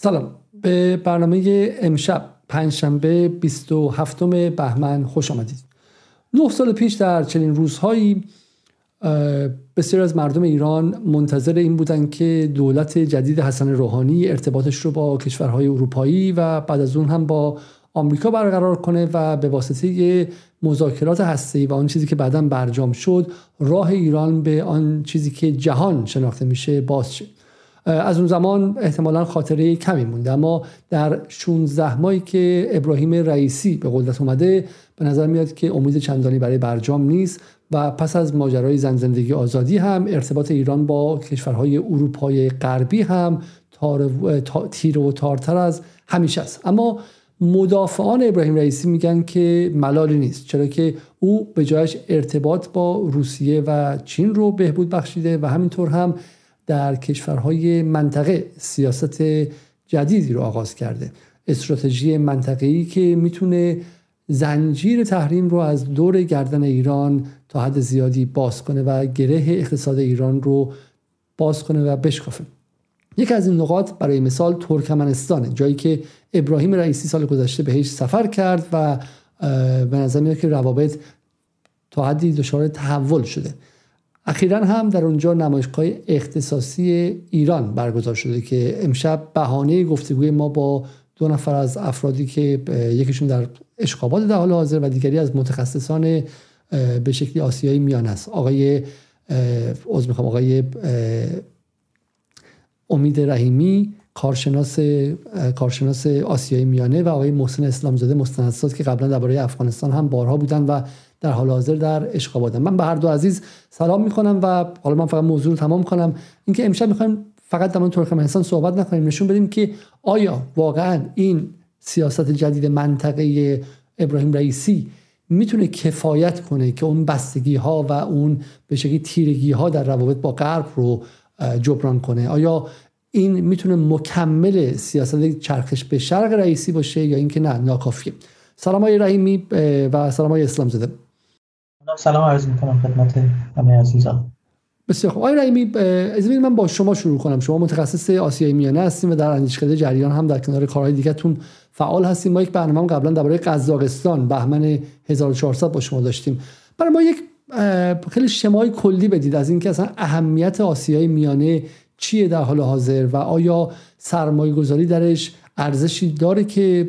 سلام. به برنامه امشب پنجشنبه 27 بهمن خوش آمدید. نه سال پیش در چنین روزهایی بسیار از مردم ایران منتظر این بودند که دولت جدید حسن روحانی ارتباطش رو با کشورهای اروپایی و بعد از اون هم با آمریکا برقرار کنه و به واسطه مذاکرات هسته‌ای و آن چیزی که بعدا برجام شد راه ایران به آن چیزی که جهان شناخته میشه باز شد از اون زمان احتمالا خاطره کمی مونده. اما در 16 ماهی که ابراهیم رئیسی به قدرت اومده به نظر میاد که امید چندانی برای برجام نیست و پس از ماجرای زن زندگی آزادی هم ارتباط ایران با کشورهای اروپای غربی هم تار تیر و تارتر از همیشه است. اما مدافعان ابراهیم رئیسی میگن که ملالی نیست چرا که او به جایش ارتباط با روسیه و چین رو بهبود بخشیده و همینطور هم در کشورهای منطقه سیاست جدیدی رو آغاز کرده. استراتژی منطقه‌ای که می‌تونه زنجیر تحریم رو از دور گردن ایران تا حد زیادی باز کنه و گره اقتصاد ایران رو باز کنه و بشکافه. یکی از این نقاط برای مثال ترکمنستانه جایی که ابراهیم رئیسی سال گذشته بهش سفر کرد و به نظر میاد که روابط تا حدی دچار تحول شده. اخیرا هم در اونجا نمایشگاه اختصاصی ایران برگزار شده که امشب بهانه گفتگوی ما با دو نفر از افرادی که یکیشون در اشقابات در حال حاضر و دیگری از متخصصان به شکلی آسیایی میان است. آقای از می‌خوام آقای امید رحیمی کارشناس کارشناس آسیایی میانه و آقای محسن اسلامزاده مستندساز که قبلا درباره افغانستان هم بارها بودن و در حال حاضر در اشقاباد من به هر دو عزیز سلام می‌کنم و حالا من فقط موضوع رو تمام کنم. اینکه امشب می‌خوایم فقط در مورد ترکمنستان صحبت نکنیم نشون بدیم که آیا واقعا این سیاست جدید منطقه ابراهیم رئیسی می‌تونه کفایت کنه که اون بستگی ها و اون به شکلی تیرگی ها در روابط با غرب رو جبران کنه؟ آیا این می‌تونه مکمل سیاست چرخش به شرق رئیسی باشه یا اینکه نه ناکافیه؟ سلام های رحیمی و سلام های اسلام زده سلام عرض می‌کنم خدمت همه عزیزان. بسیار خوب. آقای رحیمی از من با شما شروع کنم. شما متخصص آسیای میانه هستیم و در اندیشکده جریان هم در کنار کارهای دیگهتون فعال هستیم ما یک برنامه قبلا درباره قزاقستان بهمن 1400 با شما داشتیم. برای ما یک خیلی شمای کلی بدید از اینکه اصلا اهمیت آسیای میانه چیه در حال حاضر و آیا سرمایه گذاری درش ارزشی داره که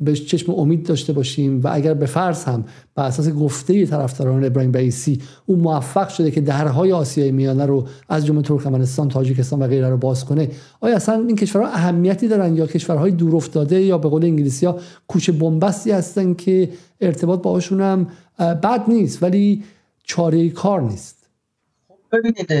به چشم امید داشته باشیم و اگر به فرض هم بر اساس گفته طرفداران ابراهیم رئیسی او موفق شده که درهای آسیای میانه رو از جمله ترکمنستان تاجیکستان و غیره رو باز کنه آیا اصلا این کشورها اهمیتی دارن یا کشورهای دور افتاده یا به قول انگلیسی ها کوچه بنبستی هستن که ارتباط باهاشون هم بد نیست ولی چاره کار نیست؟ خب ببینید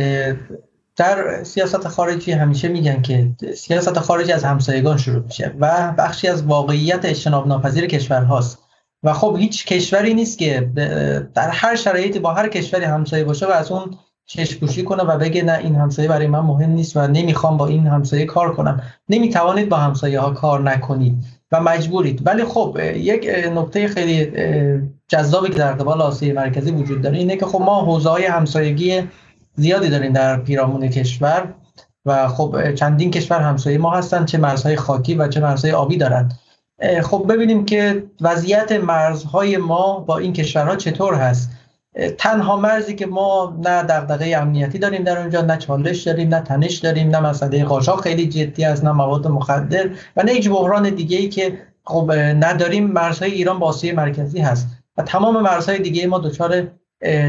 در سیاست خارجی همیشه میگن که سیاست خارجی از همسایگان شروع میشه و بخشی از واقعیت اجتناب ناپذیر کشور هاست. و خب هیچ کشوری نیست که در هر شرایطی با هر کشوری همسایه باشه و از اون چشپوشی کنه و بگه نه این همسایه برای من مهم نیست و نمی‌خوام با این همسایه کار کنم. نمی‌توانید با همسایه ها کار نکنید و مجبورید. ولی خب یک نکته خیلی جذابی که در قبال آسیای مرکزی وجود داره اینه که خب ما حوزه های همسایگی زیادی داریم در پیرامون کشور و خب چندین کشور همسایه ما هستند چه مرزهای خاکی و چه مرزهای آبی دارند خب ببینیم که وضعیت مرزهای ما با این کشورها چطور هست. تنها مرزی که ما نه دغدغه امنیتی داریم در اونجا نه چالش داریم نه تنش داریم نه مسئله قاچاق خیلی جدی است نه مواد مخدر و نه هیچ بحران دیگه ای که خب نداریم. مرزهای ایران با مرکزی هست و تمام مرزهای دیگه ما دچار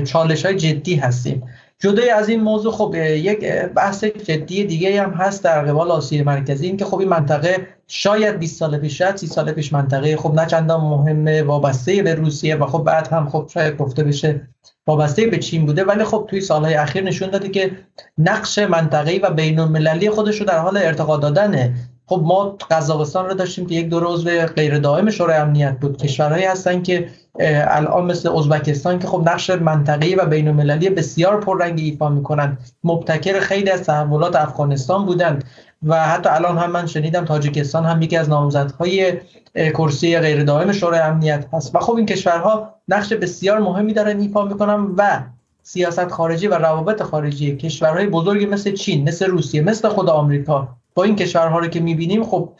چالش های جدی هستیم. جدای از این موضوع خب یک بحث جدی دیگه هم هست در قبال آسیای مرکزی این که خب این منطقه شاید 20 سال پیش شاید 30 سال پیش منطقه خب نه چندان مهمه وابسته به روسیه و خب بعد هم خب شاید گفته بشه وابسته به چین بوده. ولی خب توی سالهای اخیر نشون داده که نقش منطقه‌ای و بین المللی خودش رو در حال ارتقا دادنه. خب ما قزاقستان رو داشتیم که یک دو عضو غیر دائم شورای امنیت بود. کشورهایی هستن که الان مثل ازبکستان که خب نقش منطقه‌ای و بین المللی بسیار پررنگی ایفا می‌کنن. مبتکر خیلی از تحولات افغانستان بودند و حتی الان هم من شنیدم تاجیکستان هم یکی از نامزدهای کرسی غیر دائم شورای امنیت هست. و خب این کشورها نقش بسیار مهمی دارن ایفا می‌کنن و سیاست خارجی و روابط خارجی کشورهای بزرگی مثل چین مثل روسیه مثل خود آمریکا با این کشورها رو که می‌بینیم خب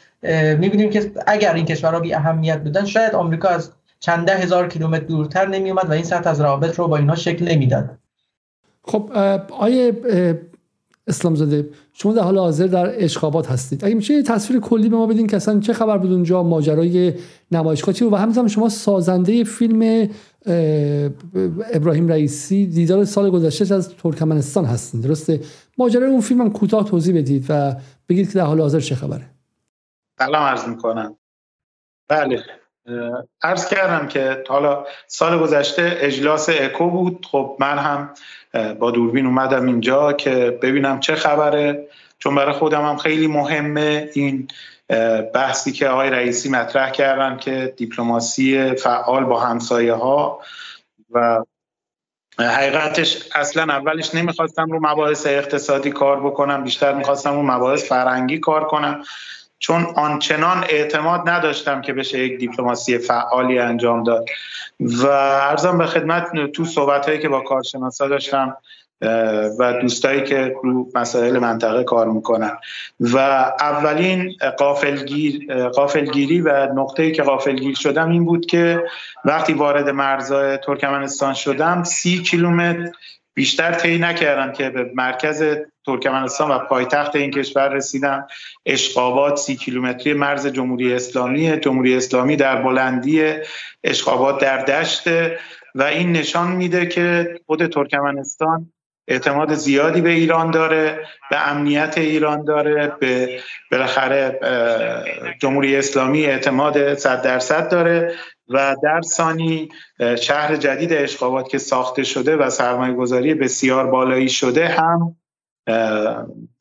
می‌بینیم که اگر این کشورها بی اهمیت بودن شاید آمریکا از چند ده هزار کیلومتر دورتر نمیومد و این سطح از روابط رو با اینها شکل نمی‌داد. خب آیه اسلام زاده شما در حال حاضر در اشخابات هستید. اگه میشه تصویر کلی به ما بدین که اصلا چه خبر بود اونجا ماجرای نمایشگاه چی و همزمان شما سازنده فیلم ابراهیم رئیسی دیدار سال گذشته از ترکمنستان هستین. درسته؟ ماجرای اون فیلم هم کوتاه توضیح بدید و بگید که در حال حاضر چه خبره. سلام عرض می‌کنم. بله عرض کردم که حالا سال گذشته اجلاس اکو بود. خب من هم با دوربین اومدم اینجا که ببینم چه خبره چون برای خودم هم خیلی مهمه این بحثی که آقای رئیسی مطرح کردن که دیپلماسی فعال با همسایه ها و حقیقتش اصلا اولش نمی‌خواستم رو مباحث اقتصادی کار بکنم بیشتر می‌خواستم رو مباحث فرنگی کار کنم. چون آنچنان اعتماد نداشتم که بشه یک دیپلماسی فعالی انجام داد. و ارزم به خدمت تو صحبت هایی که با کارشناسا داشتم و دوستایی که رو مسائل منطقه کار می‌کنن. و اولین قافلگیر قافلگیری و نقطه‌ای که قافلگیر شدم این بود که وقتی وارد مرزهای ترکمنستان شدم سی کیلومتر بیشتر طی نکردم که به مرکز ترکمنستان و پایتخت این کشور رسیدم. اشقابات سی کیلومتری مرز جمهوری اسلامی جمهوری اسلامی در بلندی اشقابات در دشت و این نشان میده که خود ترکمنستان اعتماد زیادی به ایران داره به امنیت ایران داره به بالاخره جمهوری اسلامی اعتماد صد درصد داره. و در ثانی شهر جدید اشقابات که ساخته شده و سرمایه گذاری بسیار بالایی شده هم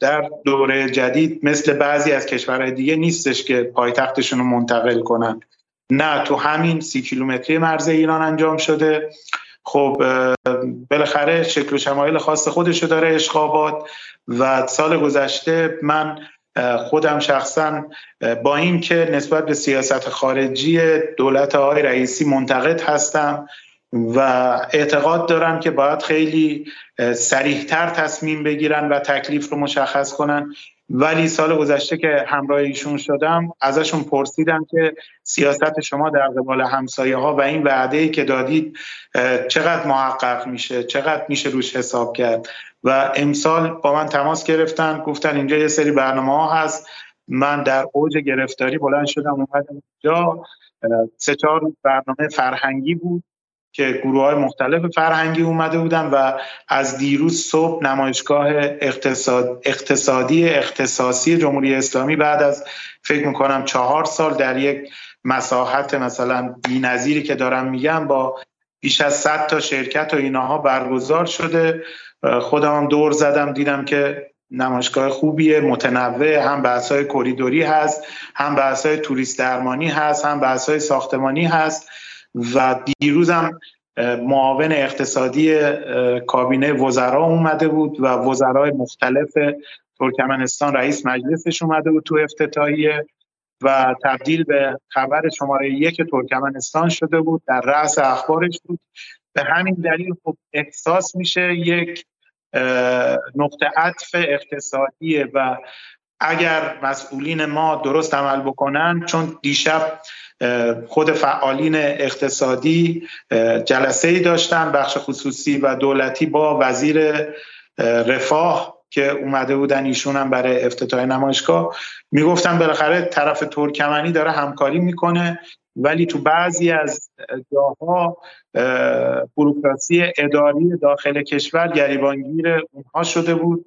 در دوره جدید مثل بعضی از کشورهای دیگه نیستش که پایتختشون رو منتقل کنن. نه تو همین سی کیلومتری مرز ایران انجام شده. خب بالاخره شکل و شمایل خاص خودشو داره اشقابات و سال گذشته من خودم شخصا با این که نسبت به سیاست خارجی دولت آقای رئیسی منتقد هستم و اعتقاد دارم که باید خیلی سریحتر تصمیم بگیرن و تکلیف رو مشخص کنن. ولی سال گذشته که همراه ایشون شدم ازشون پرسیدم که سیاست شما در قبال همسایه ها و این وعده ای که دادید چقدر محقق میشه؟ چقدر میشه روش حساب کرد؟ و امسال با من تماس گرفتن گفتن اینجا یه سری برنامه ها هست. من در اوج گرفتاری بلند شدم اومدم اینجا. سه چهار برنامه فرهنگی بود که گروه های مختلف فرهنگی اومده بودن و از دیروز صبح نمایشگاه اقتصاد، اقتصادی اختصاصی جمهوری اسلامی بعد از فکر می‌کنم چهار سال در یک مساحت مثلا نظیری که دارم میگم با بیش از 100 تا شرکت و اینها برگزار شده. خودم هم دور زدم دیدم که نمایشگاه خوبیه متنوع هم بحث های کوریدوری هست هم بحث های توریست درمانی هست هم بحث های ساختمانی هست و دیروزم معاون اقتصادی کابینه وزرا اومده بود و وزرای مختلف ترکمنستان رئیس مجلسش اومده بود تو افتتاحیه و تبدیل به خبر شماره یک ترکمنستان شده بود در رأس اخبارش بود. به همین دلیل خب احساس میشه یک نقطه عطف اقتصادیه و اگر مسئولین ما درست عمل بکنن چون دیشب خود فعالین اقتصادی جلسه ای داشتن بخش خصوصی و دولتی با وزیر رفاه که اومده بودن ایشون هم برای افتتاح نمایشگاه می‌گفتن بالاخره طرف ترکمنی داره همکاری می‌کنه. ولی تو بعضی از جاها بروکراسی اداری داخل کشور گریبانگیر اونها شده بود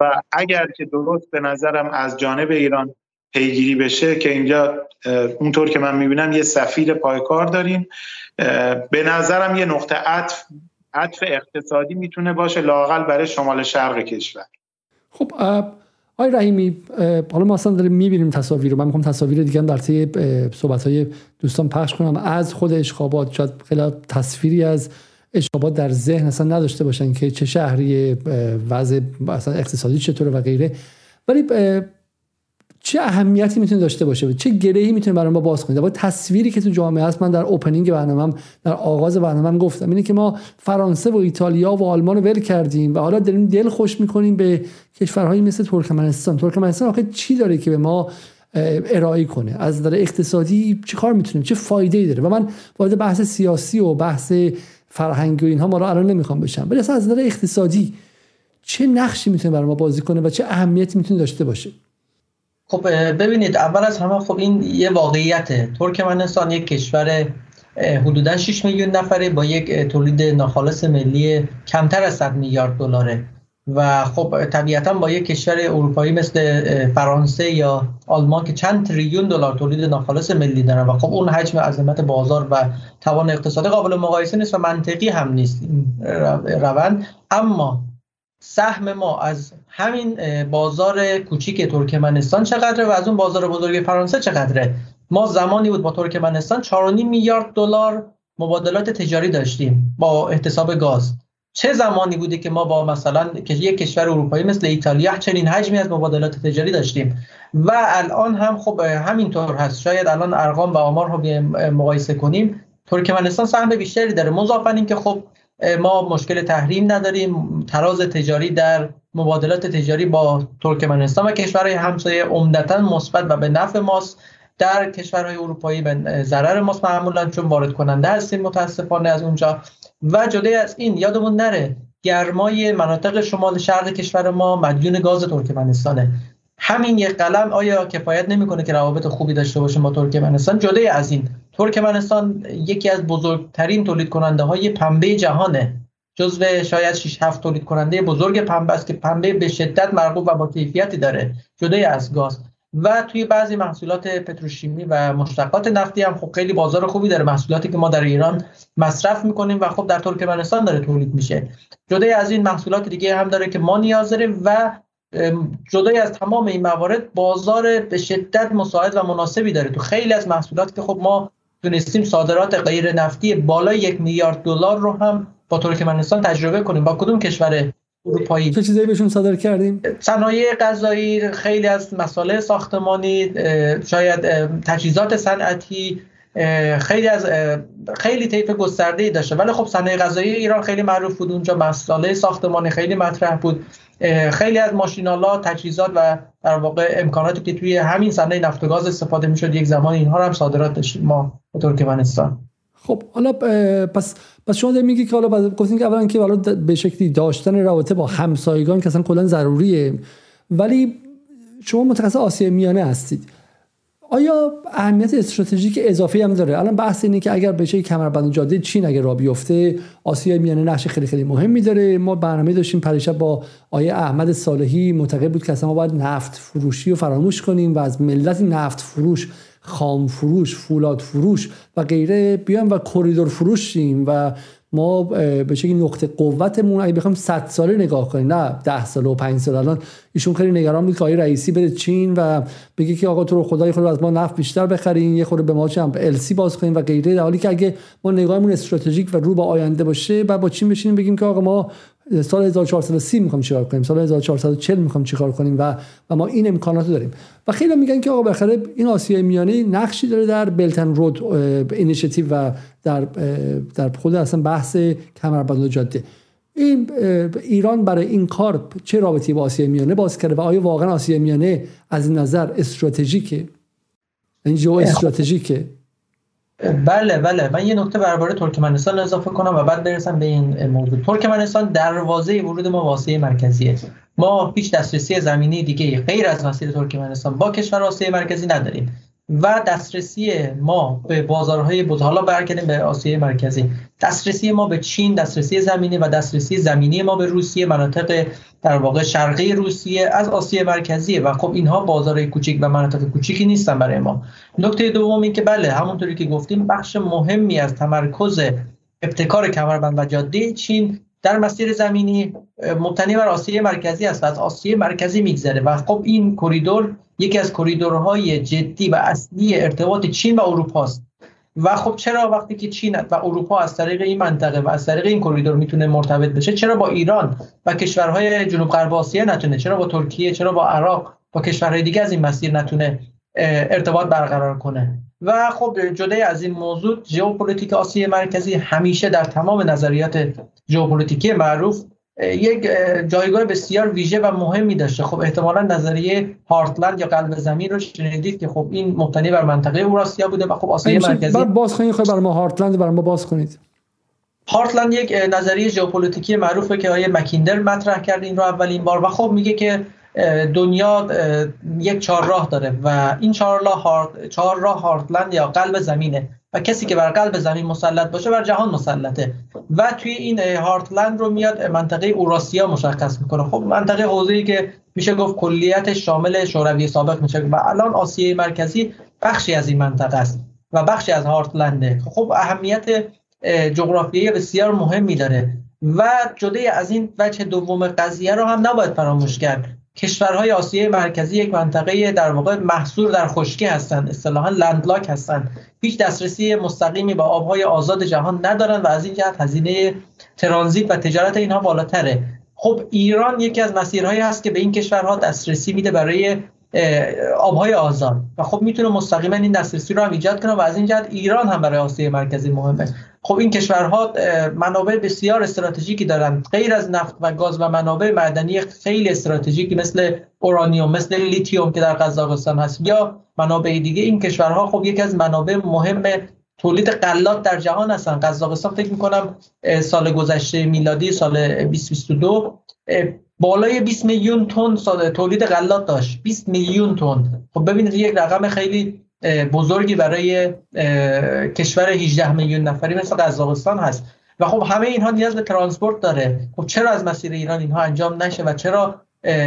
و اگر که درست به نظرم از جانب ایران پیگیری بشه که اینجا اونطور که من می‌بینم یه سفیر پایکار داریم به نظرم یه نقطه عطف عطف اقتصادی می‌تونه باشه لاقل برای شمال شرق کشور. خب آقای رحیمی حالا ما اصلا داریم می‌بینیم تصاویر رو. من می‌خوام تصاویر دیگه در طی صحبت های دوستان پخش کنم. از خود اشخابات شاید خیلی تصویری از اشخابات در ذهن اصلا نداشته باشن که چه شهری وضع اصلا اقتصادی چطوره و غیره. ولی چه اهمیتی می‌تونه داشته باشه؟ چه گرهی می‌تونه برای ما باز کنه؟ با تصویری که تو جامعه هست من در اوپنینگ برنامه‌ام در آغاز برنامه‌ام گفتم. اینه که ما فرانسه و ایتالیا و آلمان رو ول کردیم و حالا داریم دل خوش می‌کنیم به کشورهایی مثل ترکمنستان. ترکمنستان آخه چی داره که به ما ارائه کنه؟ از نظر اقتصادی چه کار می‌تونیم چه فایده ای داره؟ و من وارد بحث سیاسی و بحث فرهنگی و اینها ما رو الان نمی‌خوام بشم. ولی از نظر اقتصادی چه نقشی می‌تونه برای ما بازی کنه و چه اهمیتی می‌تونه داشته باشه؟ خب ببینید اول از همه خب این یه واقعیته. ترکمنستان یک کشور حدودا 6 میلیون نفره با یک تولید ناخالص ملی کمتر از 100 میلیارد دلاره. و خب طبیعتا با یک کشور اروپایی مثل فرانسه یا آلمان که چند تریلیون دلار تولید ناخالص ملی دارن. و خب اون حجم عظمت بازار و توان اقتصادی قابل مقایسه نیست و منطقی هم نیست این روند. اما سهم ما از همین بازار کوچیک ترکمنستان چقدره و از اون بازار بزرگ فرانسه چقدره؟ ما زمانی بود با ترکمنستان 4.5 میلیارد دلار مبادلات تجاری داشتیم با احتساب گاز. چه زمانی بوده که ما با مثلا یک کشور اروپایی مثل ایتالیا چنین حجمی از مبادلات تجاری داشتیم؟ و الان هم خب همینطور هست. شاید الان ارقام و آمار رو مقایسه کنیم. ترکمنستان سهم بیشتری داره. مضافاً اینکه خب ما مشکل تحریم نداریم. تراز تجاری در مبادلات تجاری با ترکمنستان و کشورهای همسایه عمدتا مثبت و به نفع ماست. در کشورهای اروپایی به ضرر ماست معمولا چون وارد کننده هستیم متاسفانه از اونجا. و جدا از این یادمون نره گرمای مناطق شمال شرق کشور ما مدیون گاز ترکمنستانه. همین یک قلم آیا کفایت نمی‌کنه که روابط خوبی داشته باشه با ترکمنستان؟ جدا از این ترکمنستان یکی از بزرگترین تولید کننده های پنبه جهانه. جزو شاید 6 7 تولید کننده بزرگ پنبه است که پنبه به شدت مرغوب و با کیفیتی داره. جدا از گاز. و توی بعضی محصولات پتروشیمی و مشتقات نفتی هم خب خیلی بازار خوبی داره. محصولاتی که ما در ایران مصرف می‌کنیم و خب در ترکمنستان داره تولید میشه. جدا از این محصولات دیگه هم داره که ما نیاز داریم و جدای از تمام این موارد بازار به شدت مساعد و مناسبی داره. تو خیلی از محصولات که خب ما تونستیم صادرات غیر نفتی بالای یک میلیارد دلار رو هم با ترکمنستان تجربه کنیم. با کدوم کشور اروپایی؟ چه چیزایی بهشون صادر کردیم؟ صنایع غذایی خیلی از مسائل ساختمانی شاید تجهیزات صنعتی خیلی از خیلی طیف گسترده ای داشته ولی خب صنایع غذایی ایران خیلی معروف بود. اونجا مسائل ساختمانی خیلی مطرح بود. خیلی از ماشینالا تجهیزات و در واقع امکاناتی که توی همین صنایع نفت و گاز استفاده می‌شد یک زمان اینها هم صادرات داشتیم ما به ترکمنستان. خب حالا پس پس شما میگی که حالا گفتین که اولا که حالا به شکلی داشتن رابطه با همسایگان که اصلا کلا ضروریه. ولی شما متخصص آسیا میانه هستید. آیا اهمیت استراتژیک اضافی هم داره؟ الان بحث اینه که اگر بشه کمربند جاده چین اگر را بیفته آسیا میانه نقش خیلی خیلی مهمی داره. ما برنامه داشتیم پریشب با آیه احمد صالحی معتقد بود که اصلا ما باید نفت فروشی رو فراموش کنیم و از ملت نفت فروش خام فروش فولاد فروش و غیره بیایم و کریدور فروشیم و ما به شکلی نقطه قوتمون اگه بخوام 100 ساله نگاه کنیم نه 10 سال و 5 سال الان ایشون خیلی نگران بود که آقای رئیسی بره چین و بگه که آقا تو رو خدا یه خورده از ما نفت بیشتر بخرین یه خورده به ما چم سی باز کنیم و غیره در حالی که اگه ما نگاهمون استراتژیک و رو به آینده باشه بعد با چین بشینیم بگیم که آقا ما سال 1430 می‌خوام چیکار کنیم سال 1440 می‌خوام چیکار کنیم و و ما این امکانات داریم. و خیلی میگن که آقا بالاخره این آسیای میانه نقشی داره در Belt and Road Initiative و در در خود اصلا بحث کمربند جاده. این ایران برای این کار چه رابطی با آسیای میانه باز کرده و آیا واقعا آسیای میانه از این نظر استراتژیکه؟ این جو استراتژیکه. بله بله. من یه نکته درباره ترکمنستان اضافه کنم و بعد برسم به این موضوع ترکمنستان دروازه ورود ما واسه مرکزیه. ما هیچ دسترسی زمینی دیگه غیر از مسیر ترکمنستان با کشور آسیای مرکزی نداریم. و دسترسی ما به بازارهای بزرگ حالا برگردیم به آسیای مرکزی. دسترسی ما به چین دسترسی زمینی و دسترسی زمینی ما به روسیه مناطق در واقع شرقی روسیه از آسیای مرکزیه و خب اینها بازارهای کوچیک و مناطق کوچیکی نیستن برای ما. نکته دوم این که بله همونطوری که گفتیم بخش مهمی از تمرکز ابتکار کمربند و جاده چین در مسیر زمینی مبتنی بر آسیای مرکزی است و از آسیای مرکزی میگذره و خب این کریدور یکی از کریدورهای جدی و اصلی ارتباط چین و اروپا است. و خب چرا وقتی که چین و اروپا از طریق این منطقه و از طریق این کریدور می‌تونه مرتبط بشه چرا با ایران و کشورهای جنوب غرب آسیا نتونه چرا با ترکیه چرا با عراق با کشورهای دیگه از این مسیر نتونه ارتباط برقرار کنه؟ و خب جدا از این موضوع ژئوپلیتیک آسیای مرکزی همیشه در تمام نظریات ژئوپلیتیکی معروف یک جایگاه بسیار ویژه و مهمی داشته. خب احتمالا نظریه هارتلند یا قلب زمین رو شنیدید که خب این مبتنی بر منطقه اوراسیا بوده و خب آسیای مرکزی باز کنید خب برای ما هارتلند برای ما باز کنید. هارتلند یک نظریه ژئوپلیتیکی معروفه که آیه مکیندر مطرح کرد این رو اولین بار و خب میگه که دنیا یک چهار راه داره و این چهار راه چهار راه هارتلند یا قلب زمینه و کسی که بر قلب زمین مسلط باشه بر جهان مسلطه. و توی این هارتلند رو میاد منطقه اوراسیا مشخص می‌کنه. خب منطقه حوزه‌ای که میشه گفت کلیت شامل شوروی سابق میشه. و الان آسیای مرکزی بخشی از این منطقه است و بخشی از هارتلنده خب اهمیت جغرافیایی بسیار مهمی داره. و جدای از این وجه دوم قضیه رو هم نباید فراموش کرد. کشورهای آسیای مرکزی یک منطقه در واقع محصور در خشکی هستند. اصطلاحا لندلاک هستند. هیچ دسترسی مستقیمی به آبهای آزاد جهان ندارند و از این جهت هزینه ترانزیت و تجارت اینها بالاتره. خب ایران یکی از مسیرهایی هست که به این کشورها دسترسی میده برای آبهای آزاد. و خب می‌تونه مستقیما این دسترسی رو هم ایجاد کنه و از این جهت ایران هم برای آسیای مرکزی مهمه. خب این کشورها منابع بسیار استراتژیکی دارند غیر از نفت و گاز و منابع معدنی خیلی استراتژیکی مثل اورانیوم مثل لیتیوم که در قزاقستان هست. یا منابع دیگه. این کشورها خب یکی از منابع مهم تولید غلات در جهان هستن. قزاقستان فکر می‌کنم سال گذشته میلادی سال 2022 بالای 20 میلیون تن تولید غلات داشت. 20 میلیون تن. خب ببینید یک رقم خیلی بزرگی برای کشور 18 میلیون نفری مثل قزاقستان هست. و خب همه اینها نیاز به ترانسپورت داره. خب چرا از مسیر ایران اینها انجام نشه و چرا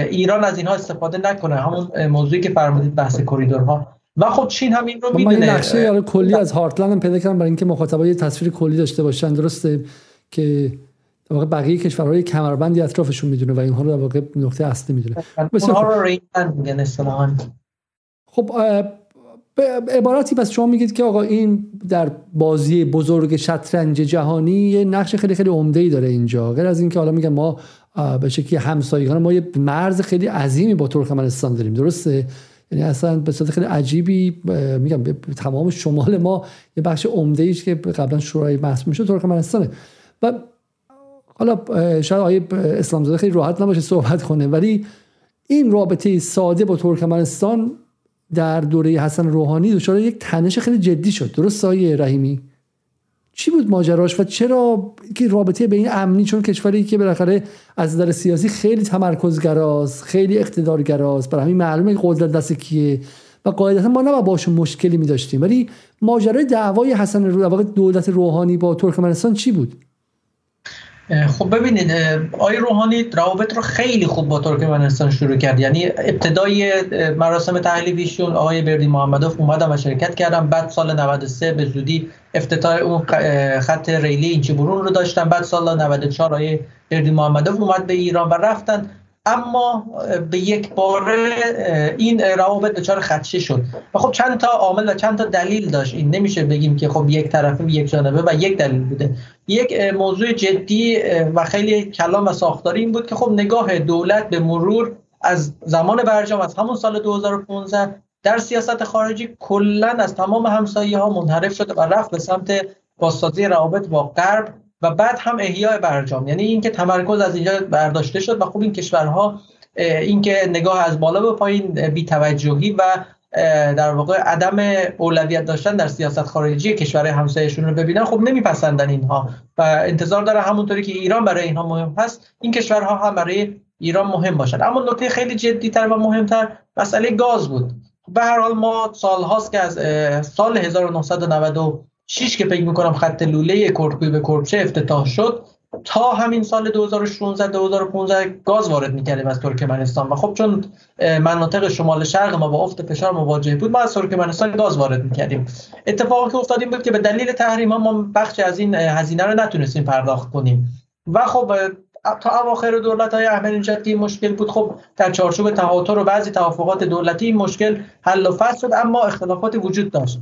ایران از اینها استفاده نکنه؟ همون موضوعی که فرمودید بحث کریدورها و خب چین هم این رو می‌دونه. من نقشه کلی از هارتلند هم پیدا کردم برای اینکه مخاطبا یه تصویر کلی داشته باشن. درسته که در واقع بقیه کشورهای کمربندی اطرافشون می‌دونه و اینها رو در واقع نقطه اصلی می‌دونه. اونها رو میگن اصطلاحاً خب به عبارتی پس شما میگید که آقا این در بازی بزرگ شطرنج جهانی یه نقش خیلی خیلی عمده ای داره اینجا. غیر از اینکه حالا میگم ما به شکلی همسایگان ما یه مرز خیلی عظیمی با ترکمنستان داریم. درسته؟ یعنی اصلا به صورت خیلی عجیبی میگم به تمام شمال ما یه بخش عمده ایش که قبلا شورای محسوب میشه ترکمنستانه. و حالا شاید آیه اسلام زاده خیلی راحت نباشه صحبت کنه ولی این رابطه ساده با ترکمنستان در دوره حسن روحانی دچار یک تنش خیلی جدی شد. درست سایه رحیمی؟ چی بود ماجراش و چرا که رابطه به این امنی چون کشوری که بالاخره از نظر سیاسی خیلی تمرکزگراست خیلی اقتدارگراست برای همین معلومه قدرت دست کیه و قاعدتا ما نه باشون مشکلی می داشتیم ولی ماجرای دعوای حسن رو دولت روحانی با ترکمنستان چی بود؟ خب ببینید آقای روحانی روابط رو خیلی خوب با ترکمنستان شروع کرد. یعنی ابتدای مراسم تحلیفیشون آقای بردی محمدوف اومدن و شرکت کردن. بعد سال 93 به زودی افتتاح اون خط ریلی اینچی برون رو داشتن. بعد سال 94 آقای بردی محمدوف اومد به ایران و رفتن. اما به یک باره این روابط دچار خدشه شد. و خب چند تا عامل و چند تا دلیل داشت. این نمیشه بگیم که خب یک طرفه یک جانبه و یک دلیل بوده. یک موضوع جدی و خیلی کلام و ساختاری این بود که خب نگاه دولت به مرور از زمان برجام از همون سال 2015 در سیاست خارجی کلا از تمام همسایه ها منحرف شده و رفت به سمت بازسازی روابط با غرب و بعد هم احیای برجام. یعنی اینکه تمرکز از اینجا برداشته شد و خوب این کشورها اینکه نگاه از بالا به پایین بی‌توجهی و در واقع عدم اولویت داشتن در سیاست خارجی کشورهای همسایه‌شون رو ببینن خب نمیپسندن اینها. و انتظار داره همونطوری که ایران برای اینها مهم هست این کشورها هم برای ایران مهم باشد اما نکته خیلی جدیتر و مهمتر مسئله گاز بود. به هر حال ما سالهاست که از سال 1990 شیش که فکر می‌کنم خط لوله کرکوی به کرکچه افتتاح شد تا همین سال 2016 2015 گاز وارد می‌کردیم از ترکمنستان و خب چون مناطق شمال شرق ما با افت فشار مواجه بود ما از ترکمنستان گاز وارد می‌کردیم. اتفاقی که افتاد این بود که به دلیل تحریم ها ما بخش از این هزینه رو نتونستیم پرداخت کنیم. و خب تا اواخر دولت های احمدی مشکل بود خب در چارچوب تهاتر و بعضی توافقات دولتی این مشکل حل و فصل شد اما اختلافات وجود داشت.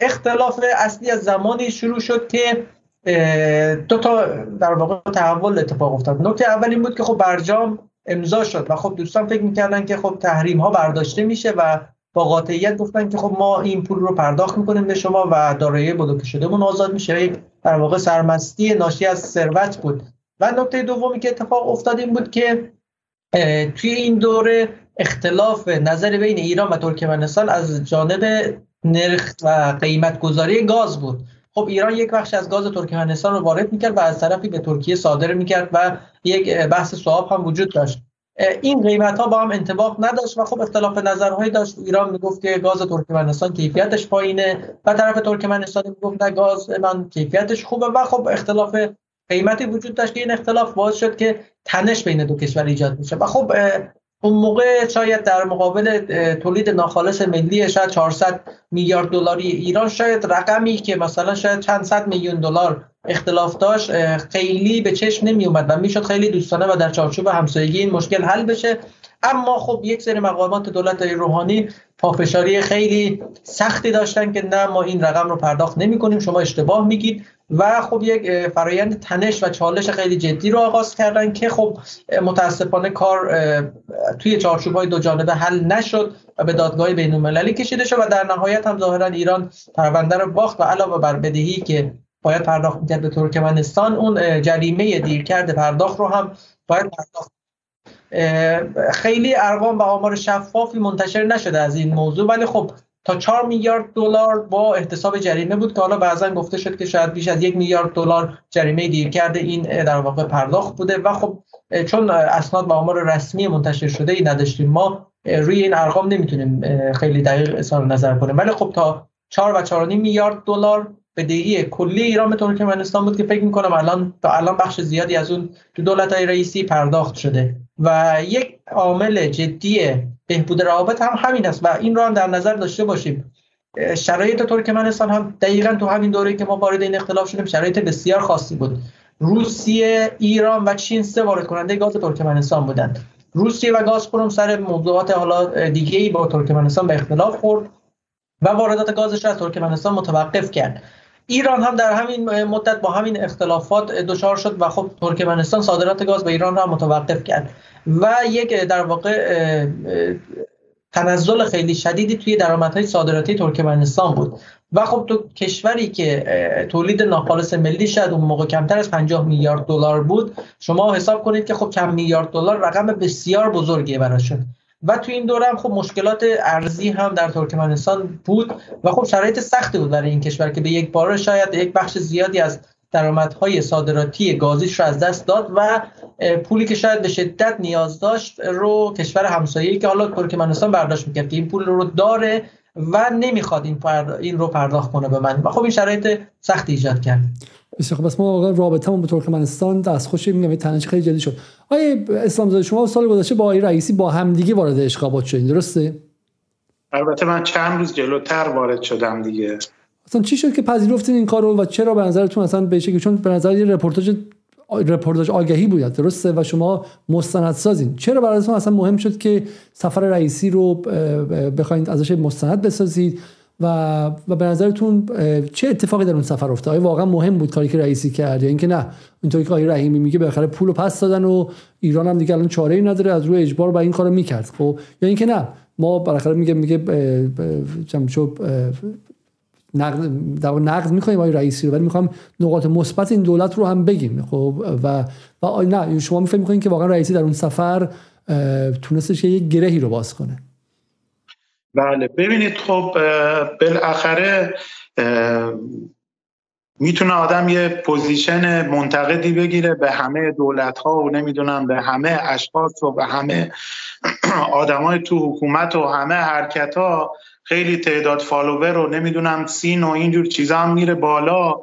اختلاف اصلی از زمانی شروع شد که دو تا در واقع تحول اتفاق افتاد. نکته اول این بود که خب برجام امضا شد و خب دوستان فکر می‌کردن که خب تحریم ها برداشته میشه و با قاطعیت گفتن که خب ما این پول رو پرداخت می‌کنیم به شما و دارایی بلوکه شدهمون آزاد میشه. در واقع سرمستی ناشی از ثروت بود. و نکته دومی که اتفاق افتاد این بود که توی این دوره اختلاف نظر بین ایران و ترکمنستان از جانب نرخ و قیمت گذاری گاز بود. خب ایران یک بخش از گاز ترکمنستان رو وارد می‌کرد و از طرفی به ترکیه صادر می‌کرد و یک بحث سواب هم وجود داشت. این قیمت ها با هم انتباق نداشت و خب اختلاف نظرهایی داشت. ایران می‌گفت که گاز ترکمنستان کیفیتش پایینه و طرف ترکمنستان می‌گفت نه گاز من کیفیتش خوبه و خب اختلاف قیمتی وجود داشت که این اختلاف باعث شد که تنش بین دو کشور ایجاد میشه و خب اون موقع شاید در مقابل تولید ناخالص ملی شاید 400 میلیارد دلاری ایران شاید رقمی که مثلا شاید چند صد میلیون دلار اختلاف داشت خیلی به چشم نمی اومد و می‌شد خیلی دوستانه و در چارچوب همسایگی این مشکل حل بشه. اما خب یک سری مقامات دولت روحانی پافشاری خیلی سختی داشتن که نه ما این رقم رو پرداخت نمی کنیم شما اشتباه میگید. و خب یک فرایند تنش و چالش خیلی جدی رو آغاز کردن که خب متاسفانه کار توی چارچوب های دو جانبه حل نشد و به دادگاه بین المللی کشیده شد و در نهایت هم ظاهرا ایران پرونده رو باخت و علاوه بر بدهی که باید پرداخت می‌کرد به ترکمنستان اون جریمه دیرکرد پرداخت رو هم باید پرداخت. خیلی ارقام و آمار شفافی منتشر نشده از این موضوع ولی خب تا 4 میلیارد دلار با احتساب جریمه بود که حالا بعضا گفته شد که شاید بیش از یک میلیارد دلار جریمه دیر کرده این در واقع پرداخت بوده و خب چون اسناد و آمار رسمی منتشر شده ای نداشتیم ما روی این ارقام نمی‌تونیم خیلی دقیق اظهار نظر کنیم. ولی خب تا 4 و 4.5 میلیارد دلار بدهی کلی ایران به ترکمنستان بود که فکر می‌کنم الان تا الان بخش زیادی از اون تو دولت های رئیسی پرداخت شده. و یک عامل جدی بهبود روابط هم همین است و این رو هم در نظر داشته باشیم. شرایط ترکمنستان هم دقیقا تو همین دوره که ما وارد این اختلاف شدیم شرایط بسیار خاصی بود. روسیه ایران و چین سه وارد کننده گاز ترکمنستان بودند. روسیه و گازپروم سر موضوعات حالا دیگه ای با ترکمنستان به اختلاف خورد و واردات گازش را از ترکمنستان متوقف کرد. ایران هم در همین مدت با همین اختلافات دچار شد و خب ترکمنستان صادرات گاز به ایران را متوقف کرد. و یک در واقع تنزل خیلی شدیدی توی درآمدهای صادراتی ترکمنستان بود. و خب تو کشوری که تولید ناخالص ملی شد اون موقع کمتر از 50 میلیارد دلار بود شما حساب کنید که خب چند میلیارد دلار رقم بسیار بزرگی براشون. و تو این دوره هم خب مشکلات ارزی هم در ترکمنستان بود و خب شرایط سختی بود برای این کشور که به یک بار شاید یک بخش زیادی از درآمدهای صادراتی گازیش رو از دست داد و پولی که شاید به شدت نیاز داشت رو کشور همسایه‌ای که حالا ترکمنستان برداشت می‌کرد که این پول رو داره و نمی‌خواد این, این رو پرداخت کنه به من. و خب این شرایط سختی ایجاد کرد. بسیار خب ما واقعا رابطمون با ترکمنستان دستخوش میگم این تنش خیلی جدی شد. آیا اسلام زاده شما سال گذشته با آقای رئیسی با همدیگه وارد اشغابات شدین درسته؟ البته من چند روز جلوتر وارد شدم دیگه. اصلا چی شد که پذیرفتین این کارو و چرا به نظرتون اصلا به شکلی؟ چون به نظر یه رپورتاج رپورتاج آگهی بود درسته؟ و شما مستند سازین چرا براتون اصلا مهم شد که سفر رئیسی رو بخواید ازش مستند بسازید؟ و و به نظرتون چه اتفاقی در اون سفر افتاد؟ آیا واقعا مهم بود کاری که رئیسی کرد یا اینکه نه؟ اینطوری که آقای رحیمی میگه بالاخره پول پس دادن و ایران هم دیگه الان چاره ای نداره از روی اجبار با این کارو می‌کرد. خب؟ یا اینکه نه؟ ما بالاخره میگه میگه چمچو نقد در نقد می‌کنیم آقای رئیسی رو ولی می‌خوام نقاط مثبت این دولت رو هم بگیم. خب و و نه شما می‌فهمید می‌کنین که واقعا رئیسی در اون سفر تونستش یه گرهی رو باز کنه. بله ببینید خب بالاخره می‌تونه آدم یه position منتقدی بگیره به همه دولت ها و نمی‌دونم به همه اشخاص و به همه آدمای تو حکومت و همه حرکت ها خیلی تعداد follower رو نمی‌دونم seen و اینجور چیزا هم میره بالا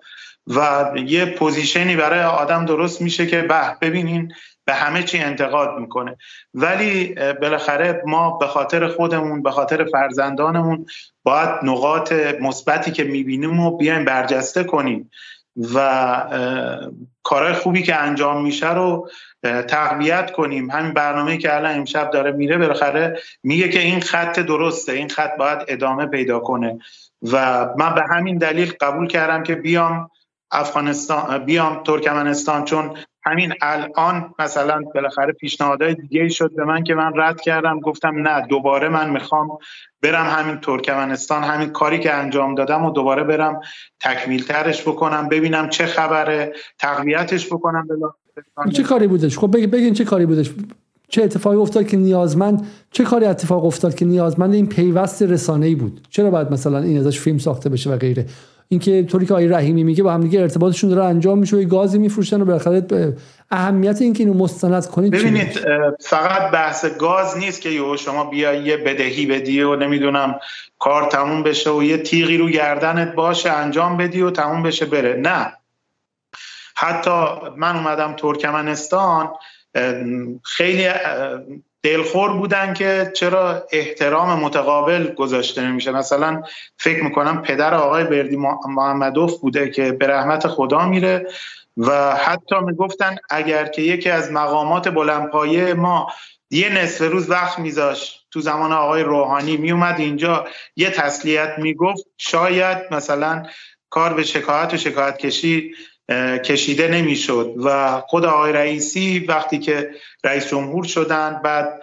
و یه پوزیشنی برای آدم درست میشه که به ببینین به همه چی انتقاد می‌کنه. ولی بالاخره ما به خاطر خودمون به خاطر فرزندانمون باید نقاط مثبتی که می‌بینیم و بیایم برجسته کنیم و کارهای خوبی که انجام میشه رو تقویت کنیم. همین برنامه که الان امشب داره میره بالاخره میگه که این خط درسته این خط باید ادامه پیدا کنه. و من به همین دلیل قبول کردم که بیام افغانستان بیام ترکمنستان چون همین الان مثلا بالاخره پیشنهادهای دیگه شد به من که من رد کردم. گفتم نه دوباره من می‌خوام برم همین ترکمنستان همین کاری که انجام دادم و دوباره برم تکمیل ترش بکنم ببینم چه خبره تقویتش بکنم. چه کاری بودش؟ خب بگین چه کاری بودش؟ چه اتفاقی افتاد که نیازمند چه کاری اتفاق افتاد که نیازمند این پیوست رسانه ای بود؟ چرا باید مثلا این ازش فیلم ساخته بشه و غیره؟ اینکه طوری که آقای رحیمی میگه با هم دیگه ارتباطشون داره انجام میشه و گازی میفروشن و بالاخره اهمیت اینکه اینو مستند کنید ببینید فقط بحث گاز نیست که شما بیا یه بدهی بدی و نمی‌دونم کار تموم بشه و یه تیغی رو گردنت باشه انجام بدی و تموم بشه بره. نه. حتی من اومدم ترکمنستان خیلی دلخور بودن که چرا احترام متقابل گذاشته نمیشه. مثلا فکر می‌کنم پدر آقای بردی محمدوف بوده که به رحمت خدا میره و حتی می‌گفتن اگر که یکی از مقامات بلندپایه ما یه نصف روز وقت میذاشت تو زمان آقای روحانی میومد اینجا یه تسلیت می‌گفت شاید مثلا کار به شکایت و شکایت کشی کشیده نمی‌شد. و خود آقای رئیسی وقتی که رئیس جمهور شدن بعد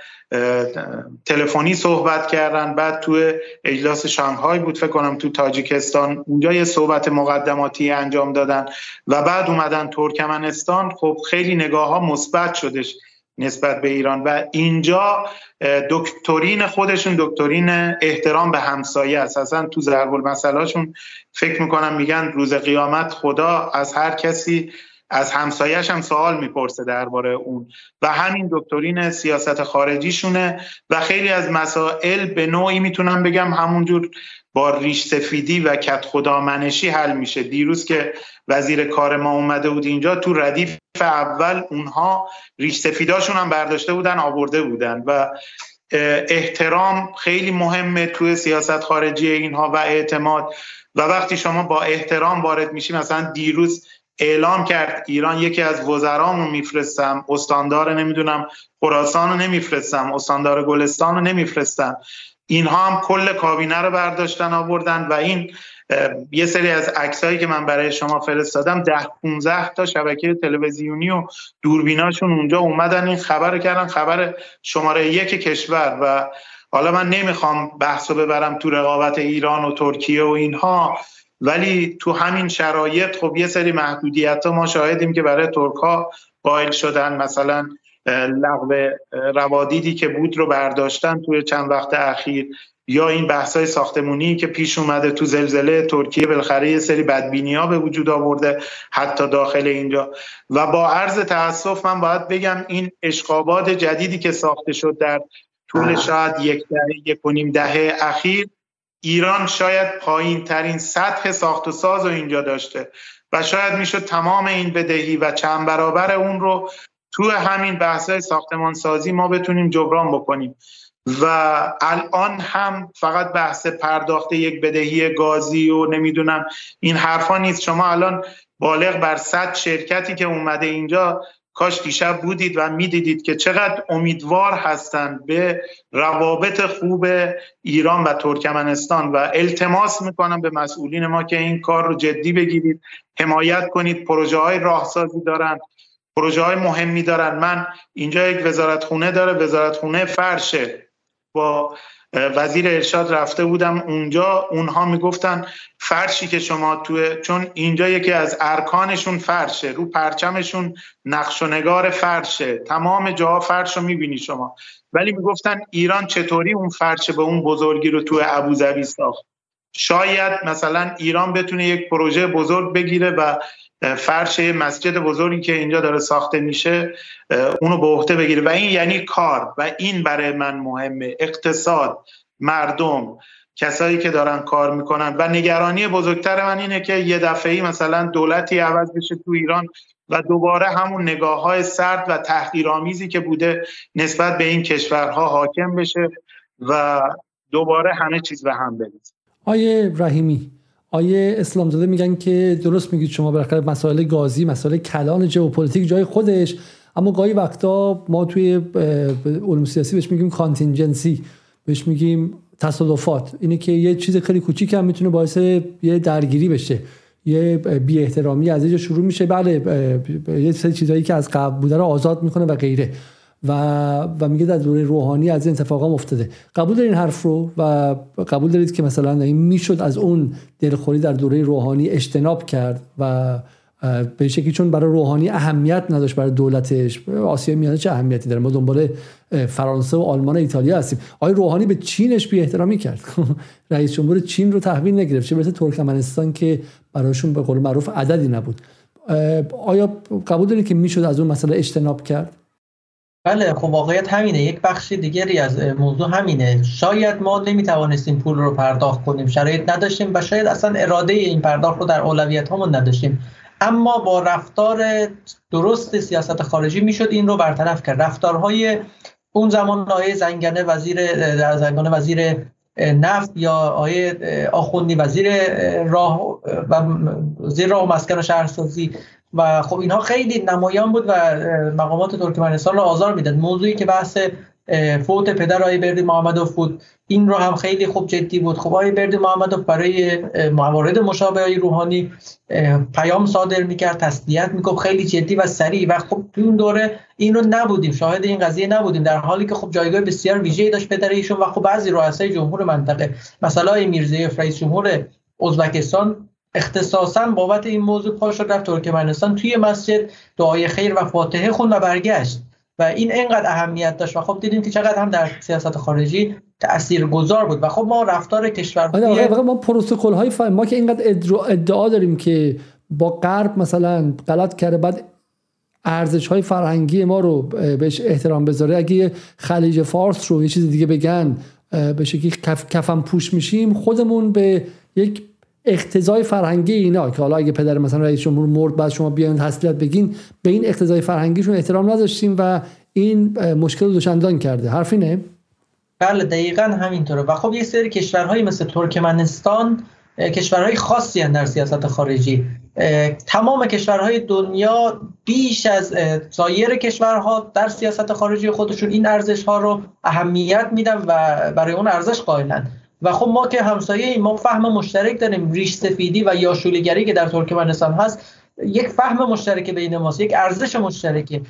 تلفنی صحبت کردن بعد تو اجلاس شانگهای بود فکر کنم تو تاجیکستان اونجا یه صحبت مقدماتی انجام دادن و بعد اومدن ترکمنستان. خب خیلی نگاه ها مثبت شدش. نسبت به ایران. و اینجا دکترین خودشون دکترین احترام به همسایه است. اصلا تو ضرب المثلاشون فکر می‌کنم میگن روز قیامت خدا از هر کسی از همسایش هم سوال می‌پرسه درباره اون. و همین دکترین سیاست خارجیشونه. و خیلی از مسائل به نوعی می‌تونم بگم همونجور با ریش سفیدی و کت خدا منشی حل میشه. دیروز که وزیر کار ما اومده بود اینجا تو ردیف اول اونها ریش سفیداشون هم برداشته بودن آورده بودن و احترام خیلی مهمه توی سیاست خارجی اینها و اعتماد. و وقتی شما با احترام وارد میشی مثلا دیروز اعلام کرد ایران یکی از وزرامو میفرستم استاندار نمی‌دونم خراسان رو نمیفرستم استاندار گلستان رو نمیفرستم. اینها هم کل کابینه رو برداشتن آوردن و این یه سری از عکسایی که من برای شما فرستادم ده 15 تا شبکه تلویزیونی و دوربیناشون اونجا اومدن. این خبر کردن خبر شماره یک کشور. و حالا من نمی‌خوام بحث ببرم تو رقابت ایران و ترکیه و اینها ولی تو همین شرایط خب یه سری محدودیت ها ما شاهدیم که برای ترک ها شدن. مثلا لغو روادیدی که بود رو برداشتن توی چند وقت اخیر یا این بحث ساختمونی که پیش اومده تو زلزله ترکیه بالاخره یه سری بدبینی ها به وجود آورده حتی داخل اینجا. و با عرض تاسف من باید بگم این اشقابات جدیدی که ساخته شد در طول شاید یک دهه یک و نیم دهه اخیر ایران شاید پایین ترین سطح ساخت و ساز رو اینجا داشته و شاید می‌شد تمام این بدهی و چند برابر اون رو تو همین بحث ساختمان سازی ما بتونیم جبران بکنیم. و الان هم فقط بحث پرداخت یک بدهی گازی و نمی‌دونم این حرفا نیست. شما الان بالغ بر صد شرکتی که اومده اینجا کاش دیشب بودید و می‌دیدید که چقدر امیدوار هستند به روابط خوب ایران و ترکمنستان. و التماس می‌کنم به مسئولین ما که این کار رو جدی بگیرید حمایت کنید پروژه های راهسازی دارن پروژه های مهمی دارن. من اینجا یک وزارت خونه داره وزارت خونه فرشه با وزیر ارشاد رفته بودم اونجا. اونها می‌گفتن فرشی که شما توی چون اینجا یکی از ارکانشون فرشه رو پرچمشون نقش و نگار فرشه. تمام جاها فرش رو می‌بینی شما. ولی می‌گفتن ایران چطوری اون فرش به اون بزرگی رو توی ابوظبی ساخت؟ شاید مثلا ایران بتونه یک پروژه بزرگ بگیره و فرش مسجد بزرگی که اینجا داره ساخته میشه اونو به عهده بگیره. و این یعنی کار. و این برای من مهمه. اقتصاد مردم کسایی که دارن کار می‌کنن. و نگرانی بزرگتر من اینه که یه دفعه مثلا دولتی عوض بشه تو ایران و دوباره همون نگاه های سرد و تحقیرآمیزی که بوده نسبت به این کشورها حاکم بشه و دوباره همه چیز به هم بریزه آقای رحیمی آقای اسلام زاده میگن که درست میگید شما بالاخره مسائل گازی مسائل کلان ژئوپلیتیک جای خودش. اما گاهی وقتا ما توی علوم سیاسی بهش میگیم contingency بهش میگیم تصادفات. اینه که یه چیز خیلی کوچیک هم می‌تونه باعث یه درگیری بشه. یه بی احترامی از اینجا شروع میشه. بله یه سری چیزایی که از قبل بوده رو آزاد می‌کنه و غیره. و و میگه در دوره روحانی از این اتفاقا افتاده. قبول دارین حرف رو؟ و قبول دارید که مثلا این می‌شد از اون دلخوری در دوره روحانی اجتناب کرد و به شکلی چون برای روحانی اهمیت نداشت برای دولتش آسیا میانه چه اهمیتی داره؟ ما دنبال فرانسه و آلمان و ایتالیا هستیم. آیا روحانی به چینش بی احترامی کرد؟ رئیس جمهور چین رو تحویل نگرفت. چه برسه ترکمنستان که برایشون به قول معروف عددی نبود. آیا قبول دارید که می‌شد از اون مسئله اجتناب کرد؟ بله خب واقعیت همینه. یک بخش دیگری از موضوع همینه. شاید ما نمی‌توانستیم پول رو پرداخت کنیم. شرایط نداشتیم و شاید اصلا اراده این پرداخت رو در اولویت همون نداشتیم. اما با رفتار درست سیاست خارجی می‌شد این رو برطرف کرد. رفتارهای اون زمان آقای زنگنه وزیر در زنگانه وزیر نفت یا آقای آخوندی وزیر راه و وزیر راه و مسکن و شهرسازی و خب اینها خیلی نمایان بود و مقامات ترکمنستان رو آزار می‌داد. موضوعی که بحث فوت پدر آقای بردی محمدوف بود این رو هم خیلی خوب جدی بود. خب آقای بردی محمدوف برای موارد مشابه های روحانی پیام صادر می‌کرد تسلیت می‌کرد خیلی جدی و سریع. و خب تو اون دوره این رو نبودیم شاهد این قضیه نبودیم. در حالی که خب جایگاه بسیار ویژه‌ای داشت پدر ایشون و خب بعضی رؤسای جمهور منطقه. مثلا میرزا رئیس جمهور ازبکستان اختصاصا بابت این موضوع پا شد رفت ترکمنستان توی مسجد دعای خیر و فاتحه خون و برگشت و این انقدر اهمیت داشت و خب دیدیم که چقدر هم در سیاست خارجی تأثیر گذار بود و خب ما رفتار کشور آره ما پروتکل های فهم. ما که اینقدر ادعا داریم که با غرب مثلا غلط کرده بعد ارزش های فرهنگی ما رو بهش احترام بذاره اگه خلیج فارس رو یه چیز دیگه بگن به شکلی کف کفم پوش میشیم خودمون به یک اقتضای فرهنگی اینا که حالا اگه پدر مثلا رئیس جمهور مرد بعد شما بیاین تسلیت بگین به این اقتضای فرهنگیشون احترام نذاشتیم و این مشکل دوشندان کرده. حرفی نه بله دقیقا همینطوره. و خب یه سری کشورهایی مثل ترکمنستان کشورهای خاصی در سیاست خارجی. تمام کشورهای دنیا بیش از سایر کشورها در سیاست خارجی خودشون این ارزش ها رو اهمیت میدن و برای اون ارزش قائلن. و خب ما که همسایه ایم ما فهم مشترک داریم. ریش سفیدی و یاشولیگری که در ترکمنستان هست یک فهم مشترک بین ماست یک ارزش مشترکه.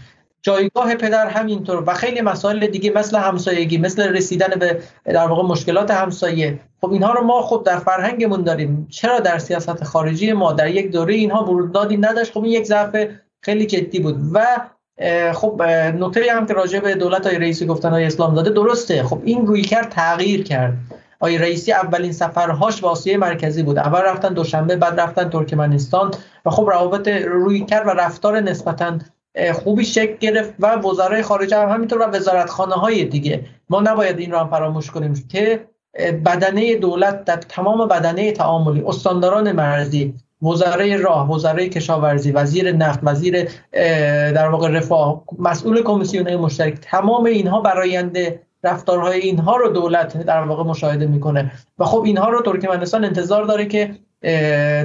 جایگاه پدر همینطور و خیلی مسائل دیگه مثل همسایگی مثل رسیدن به در واقع مشکلات همسایه. خب اینها رو ما خب در فرهنگمون داریم. چرا در سیاست خارجی ما در یک دوره اینها وروددادی نداشت؟ خب این یک ضعف خیلی جدی بود و خب نکته هم که راجع به دولت های رئیسی گفتن های اسلام داده درسته. خب این روی کرد تغییر کرد. آقای رئیسی اولین سفرهاش به آسیای مرکزی بود. اول رفتن دوشنبه بعد رفتن ترکمنستان و خب روابط روی کرد و رفتار نسبتا خوبی شکل گرفت و وزرای خارجه هم همینطور و وزارتخانه های دیگه. ما نباید این رو هم فراموش کنیم که بدنه دولت در تمام بدنه تعاملی استانداران مرزی وزرای راه وزرای کشاورزی وزیر نفت وزیر در واقع رفاه مسئول کمیسیون مشترک تمام اینها براینده رفتارهای اینها رو دولت در واقع مشاهده می‌کنه. و خب اینها رو ترکمنستان انتظار داره که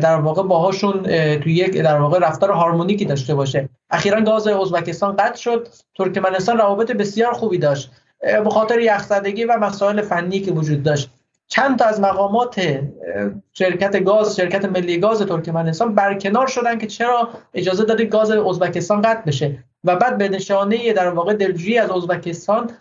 در واقع باهاشون توی یک در واقع رفتار هارمونیکی داشته باشه. اخیرا گاز ازبکستان قطع شد. ترکمنستان روابط بسیار خوبی داشت. به خاطر یخزدگی و مسائل فنی که وجود داشت. چند تا از مقامات شرکت گاز شرکت ملی گاز ترکمنستان برکنار شدن که چرا اجازه داده گاز ازبکستان قطع بشه. و بعد به نشانه در واقع دلجویی از ازبکستان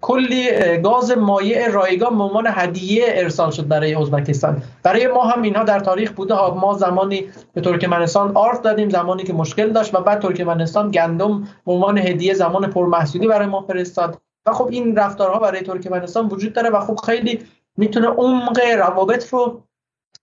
کلی گاز مایع رایگان به عنوان هدیه ارسال شد برای ازبکستان. برای ما هم اینها در تاریخ بوده. ما زمانی به ترکمنستان آرد دادیم زمانی که مشکل داشت و بعد ترکمنستان گندم به عنوان هدیه زمان پرمحصولی برای ما فرستاد. و خب این رفتارها برای ترکمنستان وجود داره و خب خیلی می‌تونه عمق روابط رو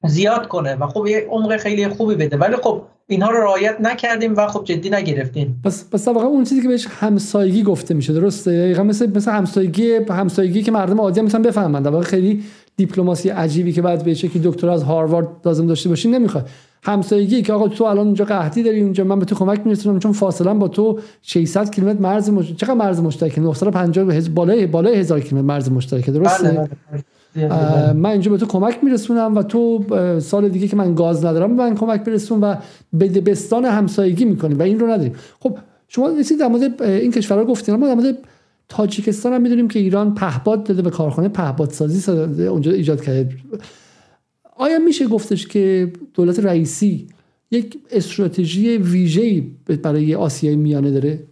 زیاد کنه و خب یه عمق خیلی خوبی بده. ولی خب اینها رو رعایت نکردیم و خب جدی نگرفتیم. پس پس واقعا اون چیزی که بهش همسایگی گفته میشه درسته؟ مثل مثل همسایگی همسایگی که مردم عادی هم مثلا بفهمن. در واقع خیلی دیپلماسی عجیبی که بعد به که دکتر از هاروارد لازم داشته باشین نمی‌خواد. همسایگی که آقا تو الان اونجا قحطی داری اونجا من به تو کمک میرسونم چون فاصله با تو 600 کیلومتر مرز مش... چقدر مرز مشترکه؟ 950 بالای بالای 1000 کیلومتر مرز مشترکه درسته؟ بله بله. من اینجا به تو کمک میرسونم و تو سال دیگه که من گاز ندارم من کمک برسون و به دبستان همسایگی می‌کنیم و این رو نداریم. خب شما یه در مورد این کشورها گفتین ما در مورد تاجیکستان هم می‌دونیم که ایران پهباد داده به کارخانه پهباد سازی اونجا ایجاد کرده. آیا میشه گفتش که دولت رئیسی یک استراتژی ویژه‌ای برای آسیای میانه داره؟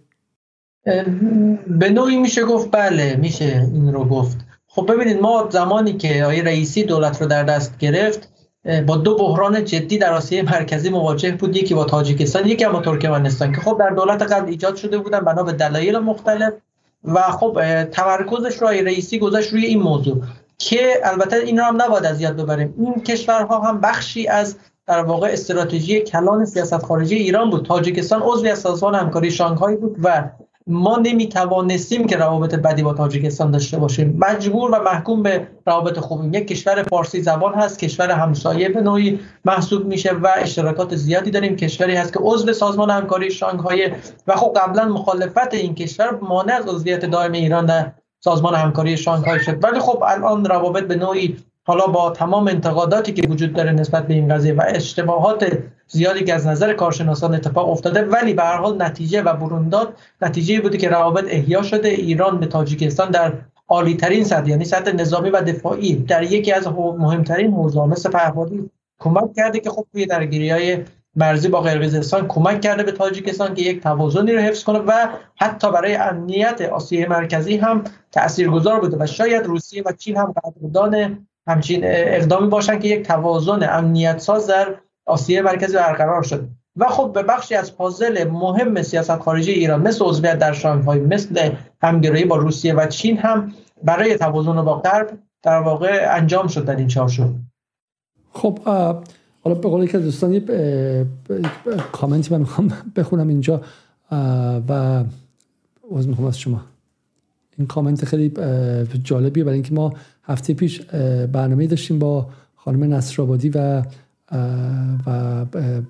به نوعی میشه گفت بله میشه این رو گفت. خب ببینید ما زمانی که آیه رئیسی دولت رو در دست گرفت با دو بحران جدی در آسیای مرکزی مواجه بود یکی با تاجیکستان یکی با ترکمنستان که خب در دولت قبل ایجاد شده بودن بنا به دلایل مختلف. و خب تمرکزش رو رئیسی گذاشت روی این موضوع که البته این رو هم نباید از یاد ببریم. این کشورها هم بخشی از در واقع استراتژی کلان سیاست خارجی ایران بود. تاجیکستان عضوی از سازمان همکاری شانگهای بود و ما نمی توانستیم که روابط بدی با تاجیکستان داشته باشیم. مجبور و محکوم به روابط خوبیم. یک کشور فارسی زبان هست کشور همسایه به نوعی محسوب میشه و اشتراکات زیادی داریم. کشوری هست که عضو سازمان همکاری شانگهای و خب قبلا مخالفت این کشور مانع از عضویت دائم ایران در سازمان همکاری شانگهای شد. ولی خب الان روابط به نوعی حالا با تمام انتقاداتی که وجود داره نسبت به این قضیه و اشتباهات زیادی که از نظر کارشناسان اتفاق افتاده ولی به هر حال نتیجه و برونداد نتیجه بوده که روابط احیا شده. ایران به تاجیکستان در عالی ترین سطح یعنی سطح نظامی و دفاعی در یکی از مهمترین حوزه‌ها مثل پهپادی کمک کرده که خب توی درگیری های مرزی با قرقیزستان کمک کرده به تاجیکستان که یک توازنی رو حفظ کنه و حتی برای امنیت آسیای مرکزی هم تاثیرگذار بوده و شاید روسیه و چین هم قدردان همچین اقدامی باشن که یک توازن امنیت ساز در آسیای مرکزی برقرار شد. و خب به بخشی از پازل مهم سیاست خارجی ایران مثل عضویت در شانگهای مثل همگرایی با روسیه و چین هم برای توازن با غرب در واقع انجام شد در این چارچوب خب حالا به قول که دوستان کامنتی من می‌خوام بخونم اینجا و عوض می‌خوام از شما. این کامنت خیلی جالبیه برای اینکه ما هفته پیش برنامه داشتیم با خانم نصرآبادی و و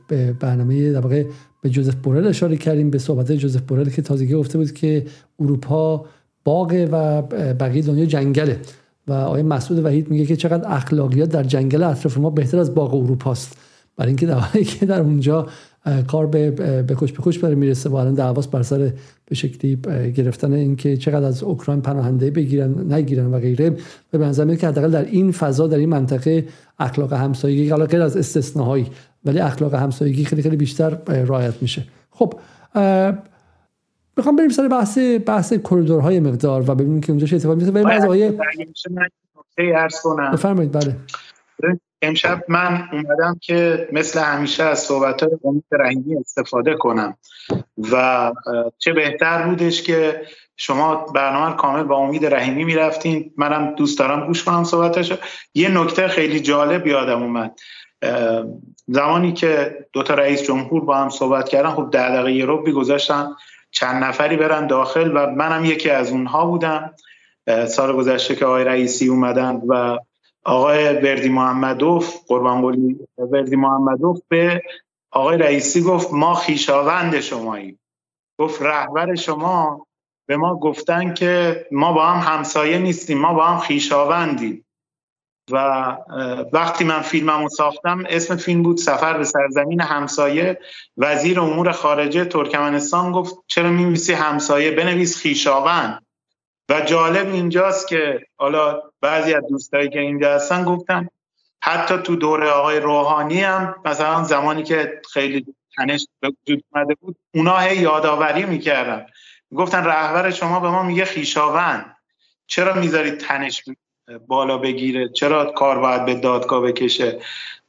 به برنامه در واقع به جوزف بورل اشاره کردیم به صحبت جوزف بورل که تازگی گفته بود که اروپا باغ و بقیه دنیا جنگله. و آقای مسعود وحید میگه که چقدر اخلاقیات در جنگل اطراف ما بهتر از باغ اروپاست. برای اینکه در که در اونجا کار به به خوش به خوش برای می‌رسه. و الان دعواس بر سر به شکلی گرفتن اینکه چقدر از اوکراین پناهنده بگیرن نگیرن و غیره. به نظر که حداقل در این فضا در این منطقه اخلاق همسایگی حالا غیر از استثناهایی ولی اخلاق همسایگی خیلی خیلی بیشتر رعایت میشه. خب می‌خوام بریم سر بحث بحث کریدورهای مقدار و ببینیم که اونجا چه اتفاقی میفته بریم از آقای بفرمایید بله. امشب من اومدم که مثل همیشه از صحبت امید رنگی استفاده کنم و چه بهتر بودش که شما برنامه کامل با امید رحیمی می‌رفتین. منم دوست دارم گوش کنم صحبتش یه نکته خیلی جالب یادم اومد. زمانی که دو تا رئیس جمهور با هم صحبت کردن خب ده دقیقه یه رو گذاشتن. چند نفری برن داخل و منم یکی از اونها بودم. سال گذشته که آقای رئیسی اومدن و آقای وردی محمدوف قربان قولی وردی محمدوف به آقای رئیسی گفت ما خیشاوند شماییم. گفت رهبر شما به ما گفتن که ما با هم همسایه نیستیم ما با هم خیشاوندیم. و وقتی من فیلممو ساختم اسم فیلم بود سفر به سرزمین همسایه. وزیر امور خارجه ترکمنستان گفت چرا می‌نویسی همسایه؟ بنویس خیشاوند. و جالب اینجاست که حالا بعضی از دوستایی که اینجا هستن گفتن حتی تو دوره آقای روحانی هم مثلا زمانی که خیلی تنش به وجود اومده بود اونا هی یادآوری می‌کردن. گفتن رهبر شما به ما میگه خیشاوند. چرا می‌ذارید تنش بالا بگیره؟ چرا کار باید به دادگاه بکشه؟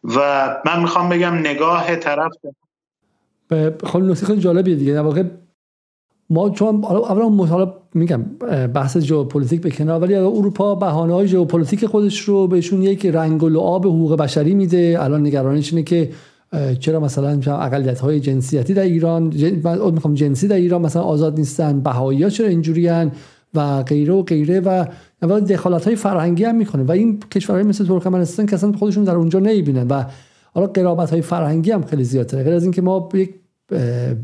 و من می‌خوام بگم نگاه طرف خب خیلی جالبیه دیگه. در واقع ما چون اولا حالا میگم بحث ژئوپلیتیک به کنار ولی اروپا بهانه های ژئوپلیتیک خودش رو بهشون یک رنگ و لعاب حقوق بشری میده. الان نگرانش اینه که چرا مثلا اقلیت های جنسیتی در ایران من می‌خوام جنسی در ایران مثلا آزاد نیستن بهایی ها چرا اینجوریان و غیره و غیره و دخالت های فرهنگی هم می‌کنه. و این کشورهای مثل ترکمنستان که اصلا خودشون در اونجا نمی‌بینن و حالا قرابت های فرهنگی هم خیلی زیاده غیر از اینکه ما یک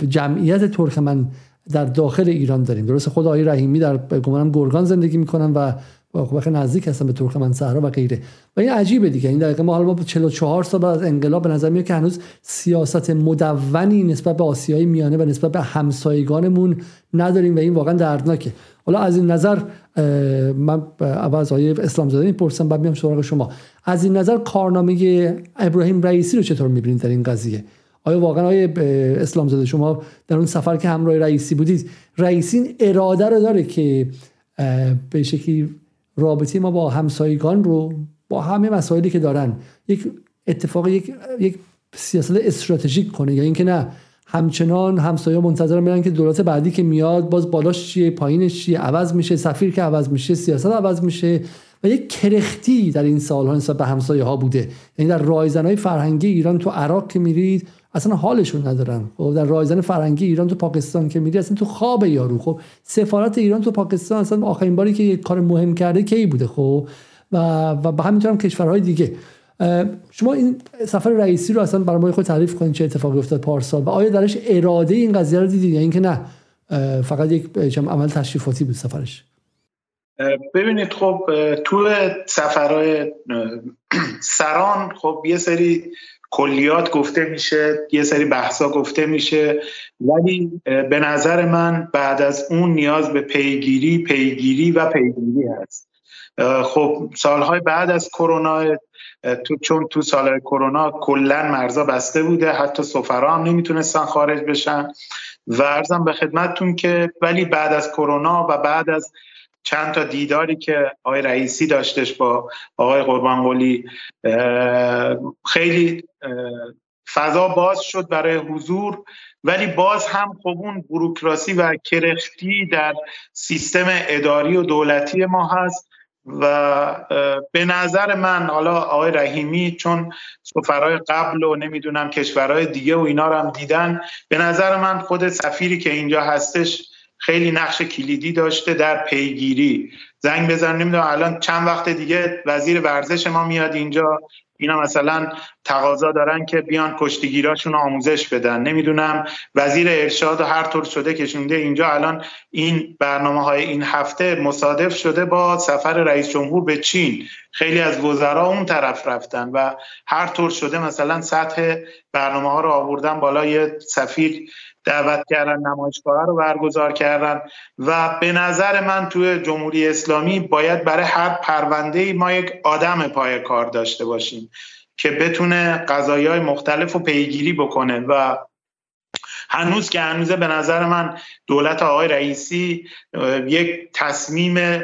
جمعیت ترکمن در داخل ایران داریم. درست خود آقای رحیمی در گمانم گرگان زندگی می‌کنن و خب نزدیک هستن به ترکمن صحرا و غیره. و این عجیبه دیگه. این دقیقه ما حالا ما 44 سال بعد از انقلاب به نظر میاد که هنوز سیاست مدونی نسبت به آسیای میانه و نسبت به همسایگانمون نداریم و این واقعا دردناکه. حالا از این نظر من اول از آیه اسلام زاده می‌پرسم بعد میام سراغ شما. از این نظر کارنامه ابراهیم رئیسی رو چطور می‌بینید در این قضیه؟ آیا واقعا آیا اسلام زاده شما در اون سفر که همراه رئیسی بودید رئیسی اراده رو داره که به شکلی رابطه ما با همسایگان رو با همه مسائلی که دارن یک اتفاق یک یک سیاست استراتژیک کنه؟ یا اینکه نه همچنان همسایه منتظر میرن که دولت بعدی که میاد باز بالاش چیه پایینش چیه عوض میشه سفیر که عوض میشه سیاست عوض میشه و یک کرختی در این سالها نسبت به همسایه ها بوده. یعنی در رایزن های فرهنگی ایران تو عراق که میرید اصلا حالشون ندارن. خب در رایزن فرهنگی ایران تو پاکستان که میری اصلا تو خواب یارو. خب سفارت ایران تو پاکستان اصلا آخرین باری که یک کار مهم کرده کی بوده؟ خب و و به همین کشورهای دیگه. شما این سفر رئیسی رو اصلا برای خود تعریف کنید چه اتفاقی افتاد پارسال و آیا درش اراده این قضیه رو دیدید یا اینکه نه؟ فقط یک عمل تشریفاتی بود سفرش. ببینید خب تو سفرهای سران خب یه سری کلیات گفته میشه یه سری بحثا گفته میشه. ولی به نظر من بعد از اون نیاز به پیگیری پیگیری و پیگیری هست. خب سالهای بعد از کرونا تو چون تو سال کرونا کلا مرزا بسته بوده حتی سفرا هم نمی‌تونستن خارج بشن. و ارزم به خدمتتون که ولی بعد از کرونا و بعد از چند تا دیداری که آقای رئیسی داشتش با آقای قلی خیلی فضا باز شد برای حضور ولی باز هم خب اون بروکراسی و کرختی در سیستم اداری و دولتی ما هست و به نظر من حالا آقای رحیمی چون سفرهای قبل و نمی‌دونم کشورهای دیگه و اینا رو هم دیدن به نظر من خود سفیری که اینجا هستش خیلی نقش کلیدی داشته در پیگیری. زنگ بزن نمی‌دونم الان چند وقت دیگه وزیر ورزش ما میاد اینجا. اینا مثلا تقاضا دارن که بیان کشتیگیراشون آموزش بدن. نمی‌دونم وزیر ارشاد و هر طور شده کشونده اینجا الان این برنامه های این هفته مصادف شده با سفر رئیس جمهور به چین. خیلی از وزرا اون طرف رفتن و هر طور شده مثلا سطح برنامه ها رو آوردن بالا یه سفیر دعوت کردن نمایشگاه رو برگزار کردن و به نظر من توی جمهوری اسلامی باید برای هر پرونده ما یک آدم پای کار داشته باشیم. که بتونه قضایی های مختلف رو پیگیری بکنه و هنوز که هنوزه به نظر من دولت آقای رئیسی یک تصمیم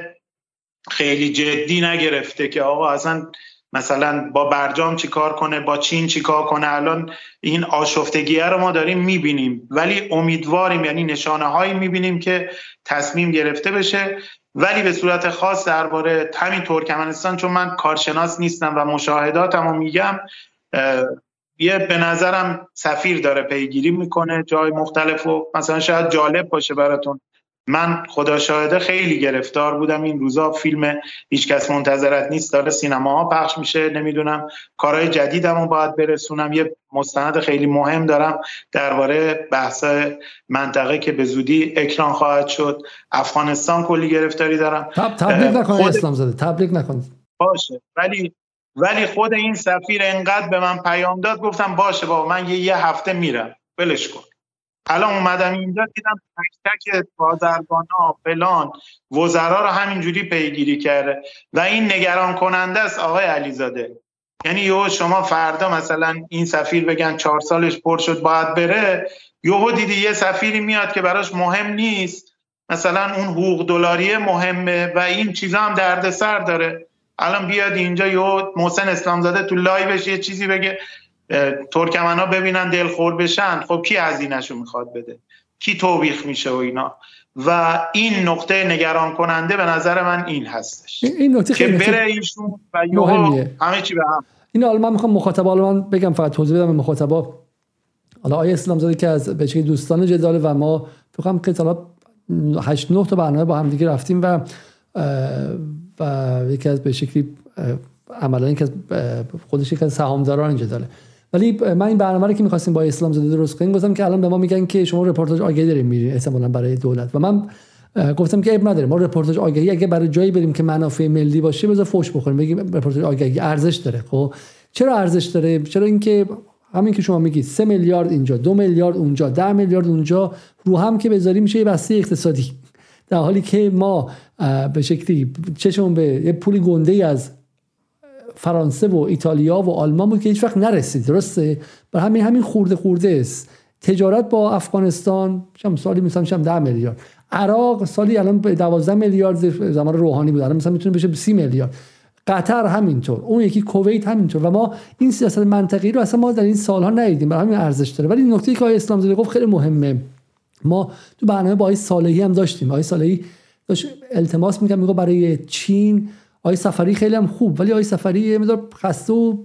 خیلی جدی نگرفته که آقا اصلا مثلا با برجام چی کار کنه با چین چی کار کنه؟ الان این آشفتگیه رو ما داریم می‌بینیم. ولی امیدواریم یعنی نشانه هایی می‌بینیم که تصمیم گرفته بشه. ولی به صورت خاص درباره همین ترکمنستان چون من کارشناس نیستم و مشاهداتمو میگم یه به نظرم سفیر داره پیگیری می‌کنه جای مختلف و مثلا شاید جالب باشه براتون. من خدا شاهده خیلی گرفتار بودم این روزا. فیلم هیچکس منتظرت نیست. داره سینما ها پخش میشه. نمی‌دونم کارهای جدیدمو باید برسونم. یه مستند خیلی مهم دارم درباره بحث منطقه که به زودی اکران خواهد شد. افغانستان کلی گرفتاری دارم. تب تبلیغ نکنید اسلام زده تبلیغ نکنید. باشه. ولی ولی خود این سفیر انقدر به من پیام داد گفتم باشه بابا من یه, یه هفته میرم. ولش کن. الان اومدم اینجا دیدم تک تک بازرگان ها فلان وزرا رو همینجوری پیگیری کرده. و این نگران کننده است آقای علیزاده. یعنی یهو شما فردا مثلا این سفیر بگن چهار سالش پر شد باید بره. یهو دیدی یه سفیری میاد که براش مهم نیست. مثلا اون حقوق دلاری مهمه و این چیزا هم دردسر داره. الان بیاد اینجا یهو محسن اسلامزاده تو لایوش یه چیزی بگه. ترکمن ها ببینن دلخور بشن خب کی هزینهشو می‌خواد بده؟ کی توبیخ میشه و اینا؟ و این نقطه نگران کننده به نظر من این هستش. این نقطه که بره ایشون و همه چی به هم. این حالا من می‌خوام مخاطبا من بگم فقط توضیح بدم مخاطبا حالا آیه اسلام زاده که از به دوستان جدال و ما تو هم که حالا 8 9 تا برنامه با هم دیگه رفتیم و و یکی از به شکلی عملا که خودش یک از سهامداران جداله. ولی من این برنامه رو که می‌خواستیم با اسلام زاده درست کنیم گفتم که الان به ما میگن که شما رپورتاج آگهی دارین میرین احتمالاً برای دولت. و من گفتم که اب نداره ما رپورتاج آگهی اگه برای جایی بریم که منافع ملی باشه بذار فوش بخوریم بگیم رپورتاج آگهی ارزش داره. خب چرا ارزش داره؟ چرا اینکه همین که شما میگید 3 میلیارد اینجا دو میلیارد اونجا 10 میلیارد اونجا رو هم که بذاری میشه یه اقتصادی. در حالی که ما به شکلی چشمون به یه پولی گنده از فرانسه و ایتالیا و آلمان بود که هیچ وقت نرسید. درسته؟ بر همین همین خورده خورده است. تجارت با افغانستان شم سالی مثلا شم 10 میلیارد. عراق سالی الان 12 میلیارد زمان روحانی بود. الان مثلا می‌تونه بشه 30 میلیارد. قطر همینطور. اون یکی کویت همینطور. و ما این سیاست منطقی رو اصلا ما در این سالها ندیدیم. برای همین ارزش داره. ولی نکته که آقای اسلام زاده گفت خیلی مهمه. ما تو برنامه با آقای صالحی هم داشتیم. آقای صالحی داشت التماس می‌کنم میگه برای چین آقای سفری خیلی هم خوب ولی آقای سفری یه مقدار خسته و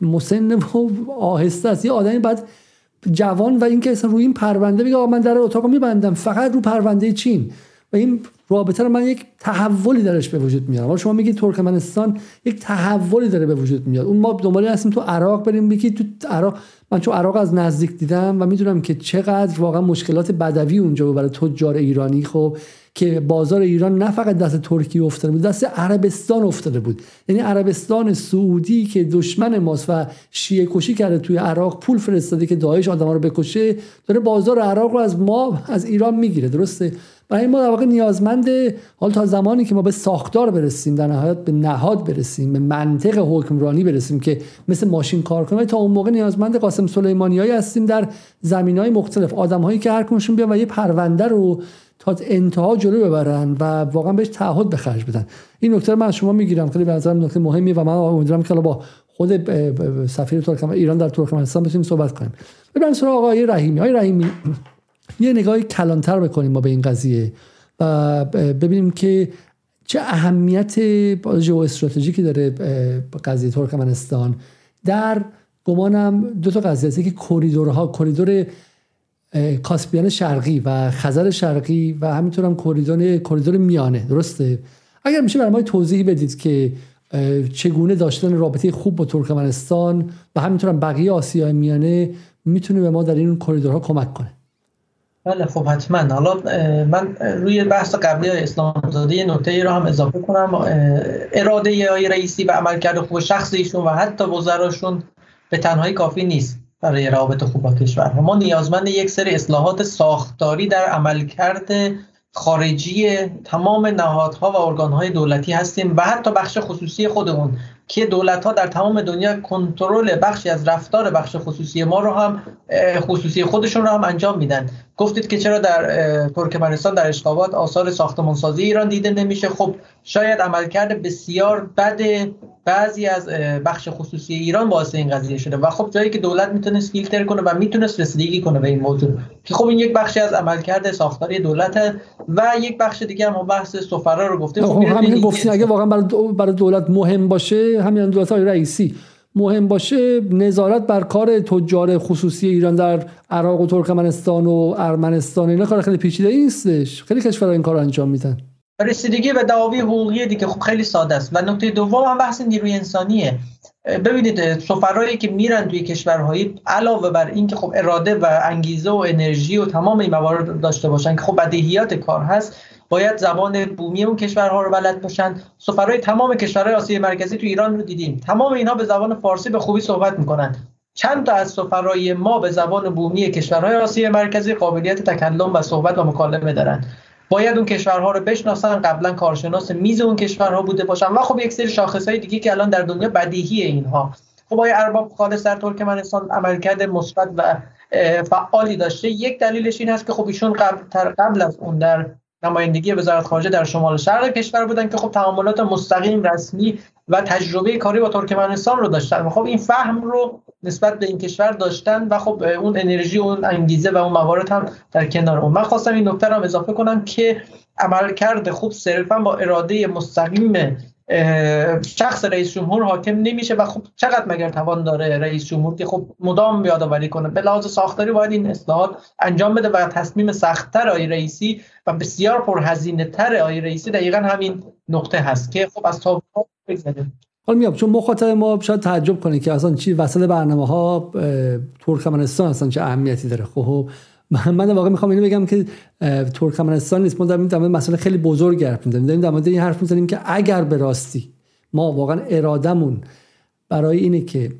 مسن و آهسته است. یه آدمی بعد جوان و اینکه اصلا روی این پرونده بگه من در اتاق میبندم فقط رو پرونده چین. و این رابطه رو من یک تحولی درش به وجود میارم شما میگید ترکمنستان یک تحولی داره به وجود میاد. اون ما دنبال هستیم تو عراق بریم. بگید تو عراق من چون عراق از نزدیک دیدم و می‌دونم که چقدر واقعا مشکلات بدوی اونجا برای تجار ایرانی. خب که بازار ایران نه فقط دست ترکیه افتاده بود دست عربستان افتاده بود. یعنی عربستان سعودی که دشمن ماست و شیعه کشی کرده توی عراق پول فرستاده که داعش آدما رو بکشه داره بازار عراق رو از ما از ایران می‌گیره درسته؟ برای ما در واقع نیازمند حال تا زمانی که ما به ساختار برسیم در نهایت به نهاد برسیم به منطق حکمرانی برسیم که مثل ماشین کار کنیم تا اون موقع نیازمند قاسم سلیمانیایی هستیم در زمین های مختلف. آدم هایی که هر کنشون بیان و یه پرونده رو تا انتها جلو ببرن و واقعا بهش تعهد به خرج بدن. این نکته من از شما می‌گیرم. خیلی به نظرم نکته مهمی و من امیدوارم که با خود سفیر ترکمن ایران در ترکمنستان بتونیم صحبت کنیم. ببینیم سراغ آقای رحیمی. آقای رحیمی یه نگاهی کلانتر بکنیم ما به این قضیه و ببینیم که چه اهمیت ژئو استراتژیکی داره قضیه ترکمنستان. در گمانم دو تا قضیه که کریدورها کریدور کاسپیان شرقی و خزر شرقی و همینطور هم کریدور کریدور میانه درسته؟ اگر میشه برای ما توضیحی بدید که چگونه داشتن رابطه خوب با ترکمنستان و همینطور هم بقیه آسیای میانه می‌تونه به ما در این کریدورها کمک کنه؟ بله خب حتما. حالا من روی بحث قبلی اسلام زاده یه نکته ای رو هم اضافه کنم. اراده های رئیسی و عملکرد خوب شخصیشون و حتی وزراشون به تنهایی کافی نیست. برای روابط خوب با کشور ما نیازمند یک سری اصلاحات ساختاری در عملکرد خارجی تمام نهادها و ارگانهای دولتی هستیم و حتی بخش خصوصی خودمون که دولت ها در تمام دنیا کنترل بخشی از رفتار بخش خصوصی ما رو هم خصوصی خودشون رو هم انجام میدن. گفتید که چرا در ترکمنستان در اشقابات آثار ساختمانسازی ایران دیده نمیشه. خب شاید عملکرد بسیار بد بعضی از بخش خصوصی ایران باعث این قضیه شده و خب جایی که دولت می‌تونست فیلتر کنه و می‌تونست رسیدگی کنه به این موضوع. که خب این یک بخشی از عملکرد ساختاری دولت و یک بخش دیگه هم بحث سفرا رو گفتیم. خب, خب همین گفتین. اگه واقعا برای دولت مهم باشه همین دولت های رئیسی. مهم باشه نظارت بر کار تجار خصوصی ایران در عراق و ترکمنستان و ارمنستان اینا کار خیلی پیچیده نیستش. خیلی کشورها این کار انجام میدن. رسیدگی به دعاوی حقوقی دیگه خب خیلی ساده است. و نکته دوم هم بحث نیروی انسانیه. ببینید سفرایی که میرن توی کشورهایی علاوه بر اینکه خب اراده و انگیزه و انرژی و تمام این موارد داشته باشن که خب بدیهیات کار هست باید زبان بومی اون کشورها رو بلد باشن. سفرهای تمام کشورهای آسیای مرکزی تو ایران رو دیدیم. تمام اینها به زبان فارسی به خوبی صحبت می‌کنن. چند تا از سفرهای ما به زبان بومی کشورهای آسیای مرکزی قابلیت تکلم و صحبت و مکالمه دارن. باید اون کشورها رو بشناسن. قبلا کارشناس میز اون کشورها بوده باشن. و خب یک سری شاخصهای دیگه که الان در دنیا بدیهی اینها. خب آیا ارباب خالص در ترکمنستان عملکرد مثبت و فعالی داشته. یک دلیلش این هست که خب ایشون قبل, قبل از اون در نمایندگی وزارت خارجه در شمال شرق کشور بودن که خب تعاملات مستقیم رسمی و تجربه کاری با ترکمنستان رو داشتن خب این فهم رو نسبت به این کشور داشتن و خب اون انرژی اون انگیزه و اون موارد هم در کنار اون من خواستم این نکته رو اضافه کنم که عملکرد خوب صرفا با اراده مستقیم شخص رئیس جمهور حاکم نمیشه و خب چقدر مگر توان داره رئیس جمهور که خب مدام یادآوری کنه؟ به لحاظ ساختاری باید این اصلاحات انجام بده و تصمیم سختتر آی رئیسی و بسیار پرهزینه تر آی رئیسی دقیقا همین نقطه هست که خب از تا بگذاریم حالا میام چون مخاطب ما شاید تعجب کنه که اصلا چی وسط برنامه ها ترکمنستان اصلا چه اهمیتی داره؟ خب من واقعا می‌خوام اینو بگم که ترکمنستان نیست. ما در مورد مسئله خیلی بزرگ حرف می‌زنیم. داریم در مورد این حرف می‌زنیم که اگر به راستی ما واقعا ارادمون برای اینه که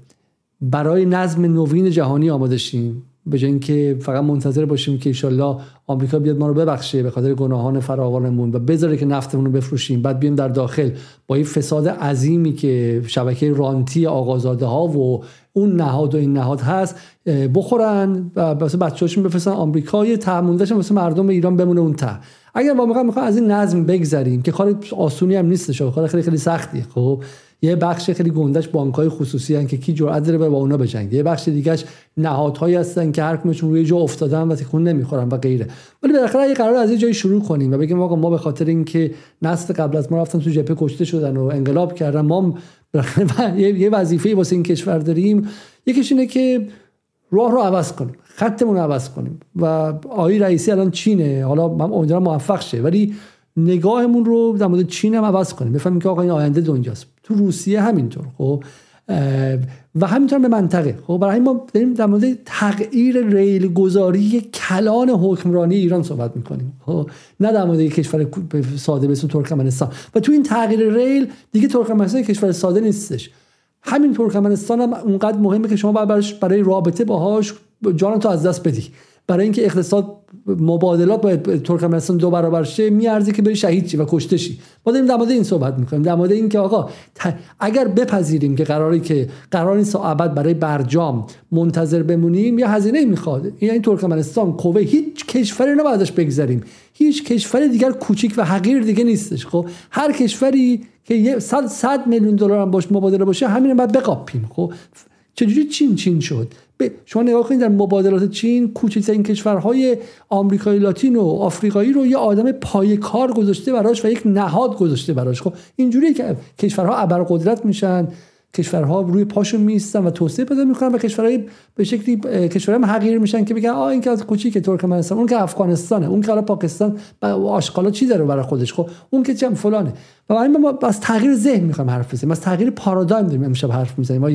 برای نظم نوین جهانی آماده شیم به جای اینکه فقط منتظر باشیم که ایشالله آمریکا بیاد ما رو ببخشه به خاطر گناهان فراوانمون و بذاره که نفتمون رو بفروشیم بعد بیایم در داخل. با این فساد عظیمی که شبکه رانتی آقازاده ها و اون نهاد و این نهاد هست بخورن و واسه بچه‌هاشون بفرستن آمریکا. یه تعموندش واسه مردم ایران بمونه اون ته اگر واقعا می‌خوام از این نظم بگذریم که کار آسونی هم نیستش کار خیلی خیلی سختیه خب. یه بخش خیلی گندش بانک‌های خصوصی هن که کی جرأت داره با اونا بجنگه. یه بخش دیگهش نهادهایی هستن که هر کمشون روی جا افتادن و تکون نمی‌خورن و غیره. ولی بالاخره اگه قرار از یه جایی شروع کنیم و بگیم آقا ما به خاطر اینکه نسل قبل از ما رفتن تو جبهه کشته شدن و انقلاب کردن ما یه وظیفه واسه این کشور داریم یکیش اینه که راه رو عوض کنیم خطمون رو عوض کنیم. و آقای رئیسی الان چینه حالا من امیدوارم موفق شه ولی نگاهمون رو در مورد چین هم عوض کنیم. بفهمیم که آقا این آینده دنیاست. تو روسیه همینطور خب؟ و همینطور به منطقه. خب برای ما داریم در مورد تغییر ریل گذاری کلان حکمرانی ایران صحبت می‌کنیم. خب نه در مورد کشور ساده به ترکمنستان. و تو این تغییر ریل دیگه ترکمنستان کشور ساده نیستش. همین ترکمنستان هم اونقدر مهمه که شما برای رابطه باهاش جان تو از دست بدی. برای اینکه اقتصاد مبادلات باید ترکمنستان دو برابر شه میارزه که بری شهید چی و کشته شی. ما داریم در مورد این صحبت می‌کنیم. در مورد اینکه آقا اگر بپذیریم که قراری که قرار نیست ابد برای برجام منتظر بمونیم یا هزینه می‌خواد این ترکمنستان کوه هیچ کشوری نه ازش بگذریم. هیچ کشور دیگر کوچیک و حقیر دیگه نیستش. خب هر کشوری که 100 میلیون دلار هم باش مبادله باشه همین بعد بقاپیم. خب چجوری چین چین شد؟ شما نگاه کنید در مبادلات چین کوچکترین کشورهای آمریکایی لاتین و آفریقایی رو یه آدم پای کار گذاشته براش و یک نهاد گذاشته براش. خب اینجوری که کشورها ابرقدرت میشن. کشورها روی پاشون میستن و توسعه پیدا می‌کنن و کشورهای به شکلی کشورها حقیر میشن که بگن آ این که از کوچیک ترکمنستان اون که افغانستانه اون که حالا پاکستان آشغالا چی داره برای خودش؟ خب اون که چم فلانه. و ما از تغییر ذهن می‌خوایم حرف بزنیم از تغییر پارادایم داریم امشب حرف می‌زنیم. ما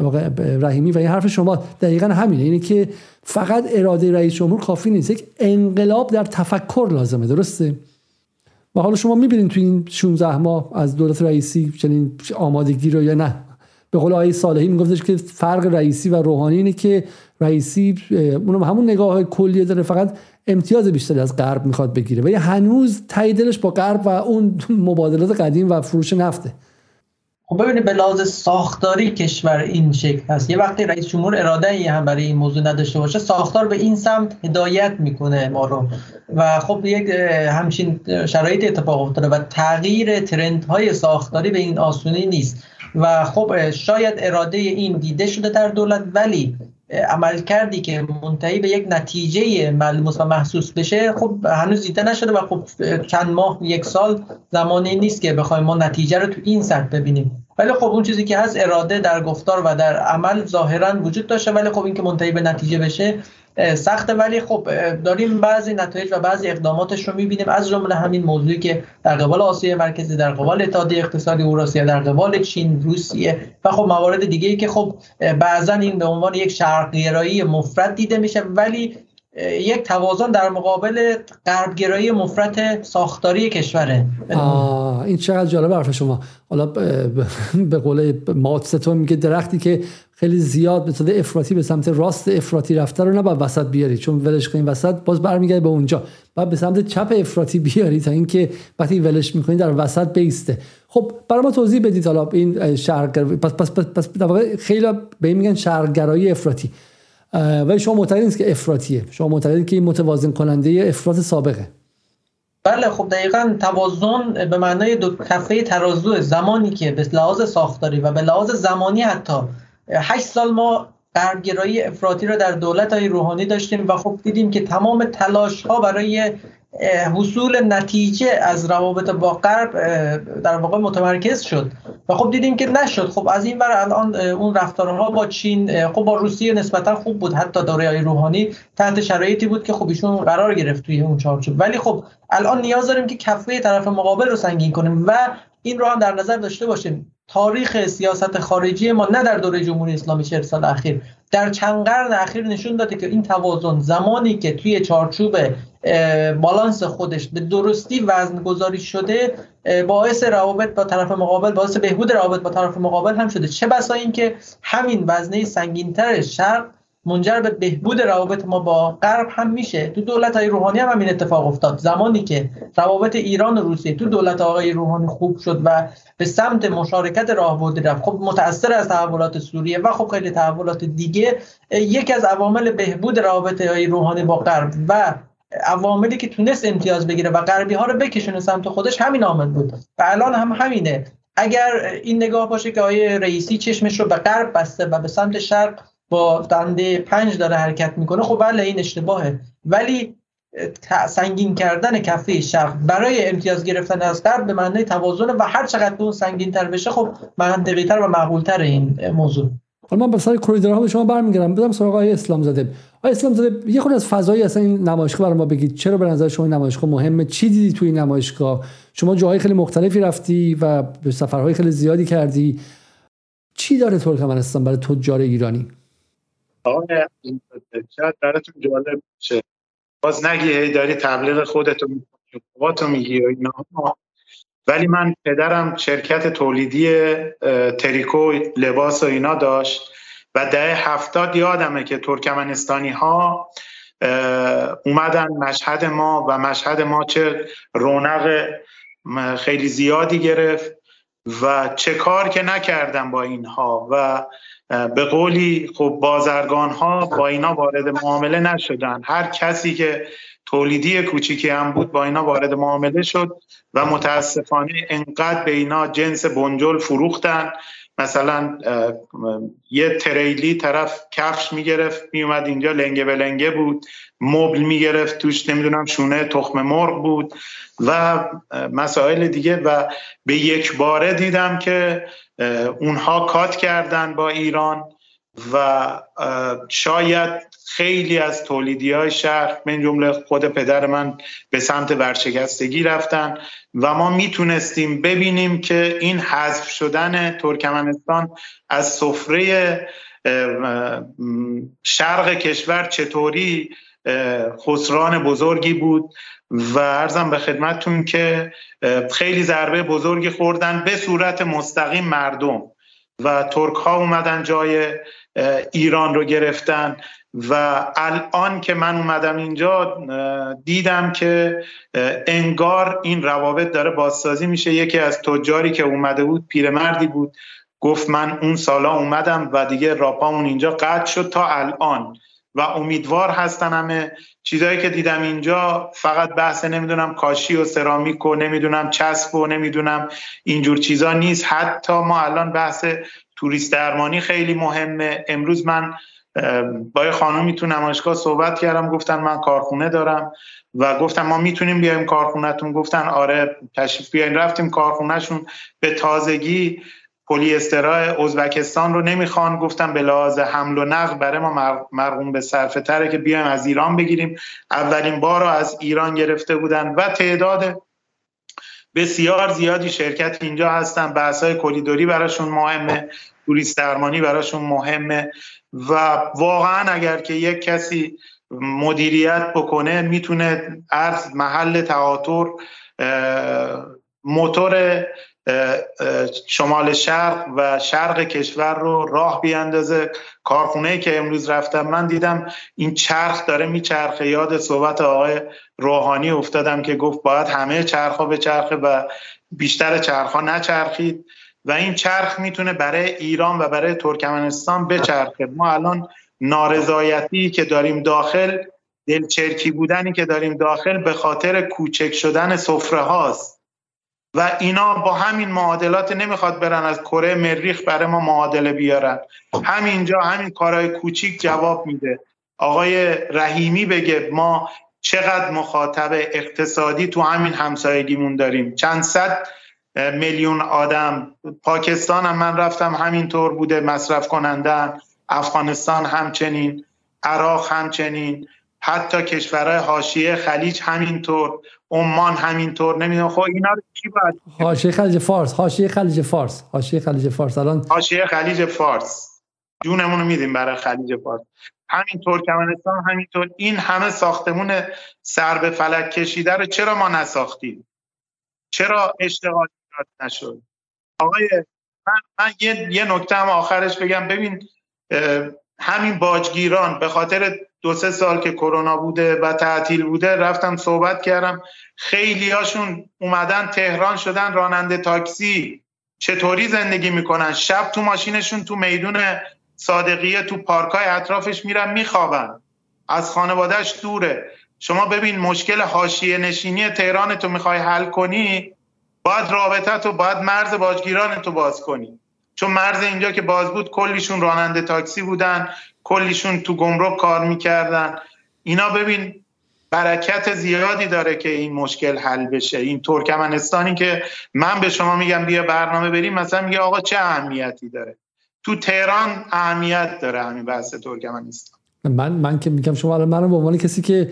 واقع رحیمی و این حرف شما دقیقا همینه. اینه که فقط اراده رئیس جمهور کافی نیست. یک انقلاب در تفکر لازمه. درسته؟ و حالا شما می‌بینید تو این 16 ماه از دولت رئیسی چنین آمادگی رو یا نه. به قول آقای صالحی میگفتش که فرق رئیسی و روحانی اینه که رئیسی اونم همون نگاه کلیه داره فقط امتیاز بیشتری از غرب می‌خواد بگیره. ولی هنوز دلش با غرب و اون مبادلات قدیم و فروش نفته. خب ببینید به لحاظ ساختاری کشور این شکل هست. یه وقتی رئیس جمهور اراده ای هم برای این موضوع نداشته باشه ساختار به این سمت هدایت می‌کنه ما رو. و خب یک همچین شرایط اتفاق افتاده و تغییر ترند های ساختاری به این آسونی نیست. و خب شاید اراده این دیده شده در دولت ولی عمل کردی که منتهی به یک نتیجه ملموس و محسوس بشه خب هنوز دیده نشده و خب چند ماه یک سال زمانی نیست که بخوایم ما نتیجه رو تو این سطح ببینیم. ولی خب اون چیزی که هست اراده در گفتار و در عمل ظاهرا وجود داشته ولی خب اینکه منتهی به نتیجه بشه سخته. ولی خب داریم بعضی نتایج و بعضی اقداماتش رو می‌بینیم. از جمله همین موضوعی که در قبال آسیای مرکزی در قبال اتحادیه اقتصادی اوراسیا در قبال چین روسیه و خب موارد دیگه ای که خب بعضا این به عنوان یک شرقگرایی مفرد دیده میشه. ولی یک توازن در مقابل غربگرایی مفرد ساختاری کشوره. این چقدر جالب حرف شما. حالا به قول ماتستون میگه درختی که خیلی زیاد به صورت افراطی به سمت راست افراطی رفته رو نباید وسط بیاری چون ولش کنی وسط باز برمیگرده به اونجا. بعد به سمت چپ افراطی بیاری تا اینکه وقتی ولش می‌کنی در وسط بیسته. خب برای ما توضیح بدید حالا این شهرگر پس پس پس, پس خیلی به این میگن شهرگرایی افراطی. ولی شما معتقد که افراطیه. شما معتقدید که این متوازن کننده افراط سابقه. بله خب دقیقا توازن به معنای دو کفه ترازو زمانی که به لحاظ ساختاری و به لحاظ زمانی حتی هشت سال ما غربگرایی افراطی رو در دولت های روحانی داشتیم و خب دیدیم که تمام تلاش ها برای حصول نتیجه از روابط با غرب در واقع متمرکز شد و خب دیدیم که نشد. خب از این ور الان اون رفتارها با چین خب با روسیه نسبتا خوب بود. حتی دوره های روحانی تحت شرایطی بود که خب ایشون قرار گرفت توی اون چارچوب ولی خب الان نیاز داریم که کفه طرف مقابل رو سنگین کنیم و این رو هم در نظر داشته باشیم. تاریخ سیاست خارجی ما نه در دوره جمهوری اسلامی 40 سال اخیر در چند قرن اخیر نشون داده که این توازن زمانی که توی چارچوب بالانس خودش به درستی وزن گذاری شده باعث روابط با طرف مقابل باعث بهبود روابط با طرف مقابل هم شده. چه بسا اینکه همین وزنه سنگینتر شرق منجر به بهبود روابط ما با غرب هم میشه. تو دولت های روحانی هم همین اتفاق افتاد. زمانی که روابط ایران و روسیه تو دولت آقای روحانی خوب شد و به سمت مشارکت راهبردی رفت. خب متاثر از تحولات سوریه و خب خیلی تحولات دیگه یکی از عوامل بهبود روابط های روحانی با غرب و عواملی که تونست امتیاز بگیره و غربی ها رو بکشونه سمت خودش همین عامل بود. و الان هم همینه. اگر این نگاه باشه که آیه رئیسی چشمش رو به غرب بسته و به سمت شرق با دنده پنج داره حرکت می‌کنه خب بله این اشتباهه. ولی سنگین کردن کفه شرق برای امتیاز گرفتن از غرب به معنی توازن و هر چقدر اون سنگین تر بشه خب منطقی تر و معقول تر این موضوع. حالا من به سر کوریدورها به شما برمیگردم بدم سراغ آقای اسلام زاده. آقای اسلام زاده یه خود از فضایی اصلا این نمایشگاه برای ما بگید. چرا به نظر شما این نمایشگاه مهمه چی دیدی توی این نمایشگاه؟ شما جاهای خیلی مختلفی رفتی و به سفرهای خیلی زیادی کردی. چی داره ترکمنستان برای تجار ایرانی؟ آقای شاید براتون جالب شه. باز نگی هی داری تبلیغ خودتو می‌کنی میگی و اینا. ولی من پدرم شرکت تولیدی تریکو لباس و اینا داشت و ده هفتاد یادمه که ترکمنستانی ها اومدن مشهد ما و مشهد ما چه رونق خیلی زیادی گرفت و چه کار که نکردم با اینها و به قولی خب بازرگان ها با اینا وارد معامله نشدن. هر کسی که تولیدی کوچیکی هم بود با اینا وارد معامله شد و متاسفانه انقدر به اینا جنس بنجل فروختن. مثلا یه تریلی طرف کفش می‌گرفت میومد اینجا لنگه به لنگه بود مبل می‌گرفت توش نمی‌دونم شونه تخم مرغ بود و مسائل دیگه. و به یک باره دیدم که اونها کات کردن با ایران و شاید خیلی از تولیدی های شهر من جمله خود پدر من به سمت ورشکستگی رفتن و ما می‌تونستیم ببینیم که این حذف شدن ترکمنستان از سفره شرق کشور چطوری خسران بزرگی بود و ارزم به خدمتتون که خیلی ضربه بزرگی خوردن به صورت مستقیم مردم و ترک ها اومدن جای ایران رو گرفتن. و الان که من اومدم اینجا دیدم که انگار این روابط داره بازسازی میشه. یکی از تجاری که اومده بود پیرمردی بود. گفت من اون سالا اومدم و دیگه راپامون اینجا قطع شد تا الان. و امیدوار هستن همه. چیزهایی که دیدم اینجا فقط بحث نمی‌دونم کاشی و سرامیک و نمی‌دونم چسب و نمی‌دونم اینجور چیزا نیست. حتی ما الان بحث توریست درمانی خیلی مهمه. امروز من با یه خانومی تو نمایشگاه صحبت کردم گفتن من کارخونه دارم و گفتم ما می‌تونیم بیایم کارخونهتون. گفتن آره تشریف بیاین رفتیم کارخونهشون. به تازگی پلی ازبکستان رو نمی‌خوان. گفتم به لحاظ حمل و نقل برای ما مرغوم به صرفه تره که بیایم از ایران بگیریم. اولین بار رو از ایران گرفته بودن و تعداد بسیار زیادی شرکت اینجا هستن. بحث های کلیدوری براشون مهمه. توریست درمانی براشون مهمه. و واقعا اگر که یک کسی مدیریت بکنه می‌تونه از محل تعاطر موتور شمال شرق و شرق کشور رو راه بیاندازه. کارخونه که امروز رفتم من دیدم این چرخ داره میچرخه. یاد صحبت آقای روحانی افتادم که گفت باید همه چرخ به چرخه و بیشتر چرخ ها نچرخید. و این چرخ می‌تونه برای ایران و برای ترکمنستان بچرخه. ما الان نارضایتی که داریم داخل دلچرکی بودنی که داریم داخل به خاطر کوچک شدن سفره هاست و اینا با همین معادلات نمی‌خواد برن از کره مریخ برای ما معادله بیارن. همینجا همین کارهای کوچیک جواب میده. آقای رحیمی بگه ما چقدر مخاطب اقتصادی تو همین همسایگیمون داریم. چند صد میلیون آدم. پاکستان هم من رفتم همینطور بوده مصرف کنندن. افغانستان همچنین عراق همچنین. حتی کشورهای حاشیه خلیج همینطور عمان همینطور. نمی‌دونم خب اینا رو چی باید؟ حاشیه خلیج فارس. حاشیه خلیج فارس. حاشیه خلیج فارس. الان حاشیه خلیج فارس. جونمون رو میدیم برای خلیج فارس. همینطور کمانستان همینطور. این همه ساختمون سر به فلک کشیده رو چرا ما نساختیم؟ چرا اشتغال نشد. آقای من, من یه, یه نکته هم آخرش بگم. ببین همین باجگیران به خاطر دو سه سال که کرونا بوده و تعطیل بوده رفتم صحبت کردم. خیلی هاشون اومدن تهران شدن راننده تاکسی. چطوری زندگی می‌کنن؟ شب تو ماشینشون تو میدون صادقیه تو پارکای اطرافش میرن میخوابن. از خانوادهش دوره. شما ببین مشکل حاشیه نشینی تهران تو می‌خوای حل کنی باید رابطه تو باید مرز باجگیران تو باز کنی. چون مرز اینجا که باز بود کلیشون راننده تاکسی بودن کلیشون تو گمرک کار می‌کردن. اینا ببین برکت زیادی داره که این مشکل حل بشه. این ترکمنستانی که من به شما میگم بیا برنامه بریم مثلا میگه آقا چه اهمیتی داره؟ تو تهران اهمیت داره همین بحث ترکمنستان. من من که میگم شما الان من به عنوان کسی که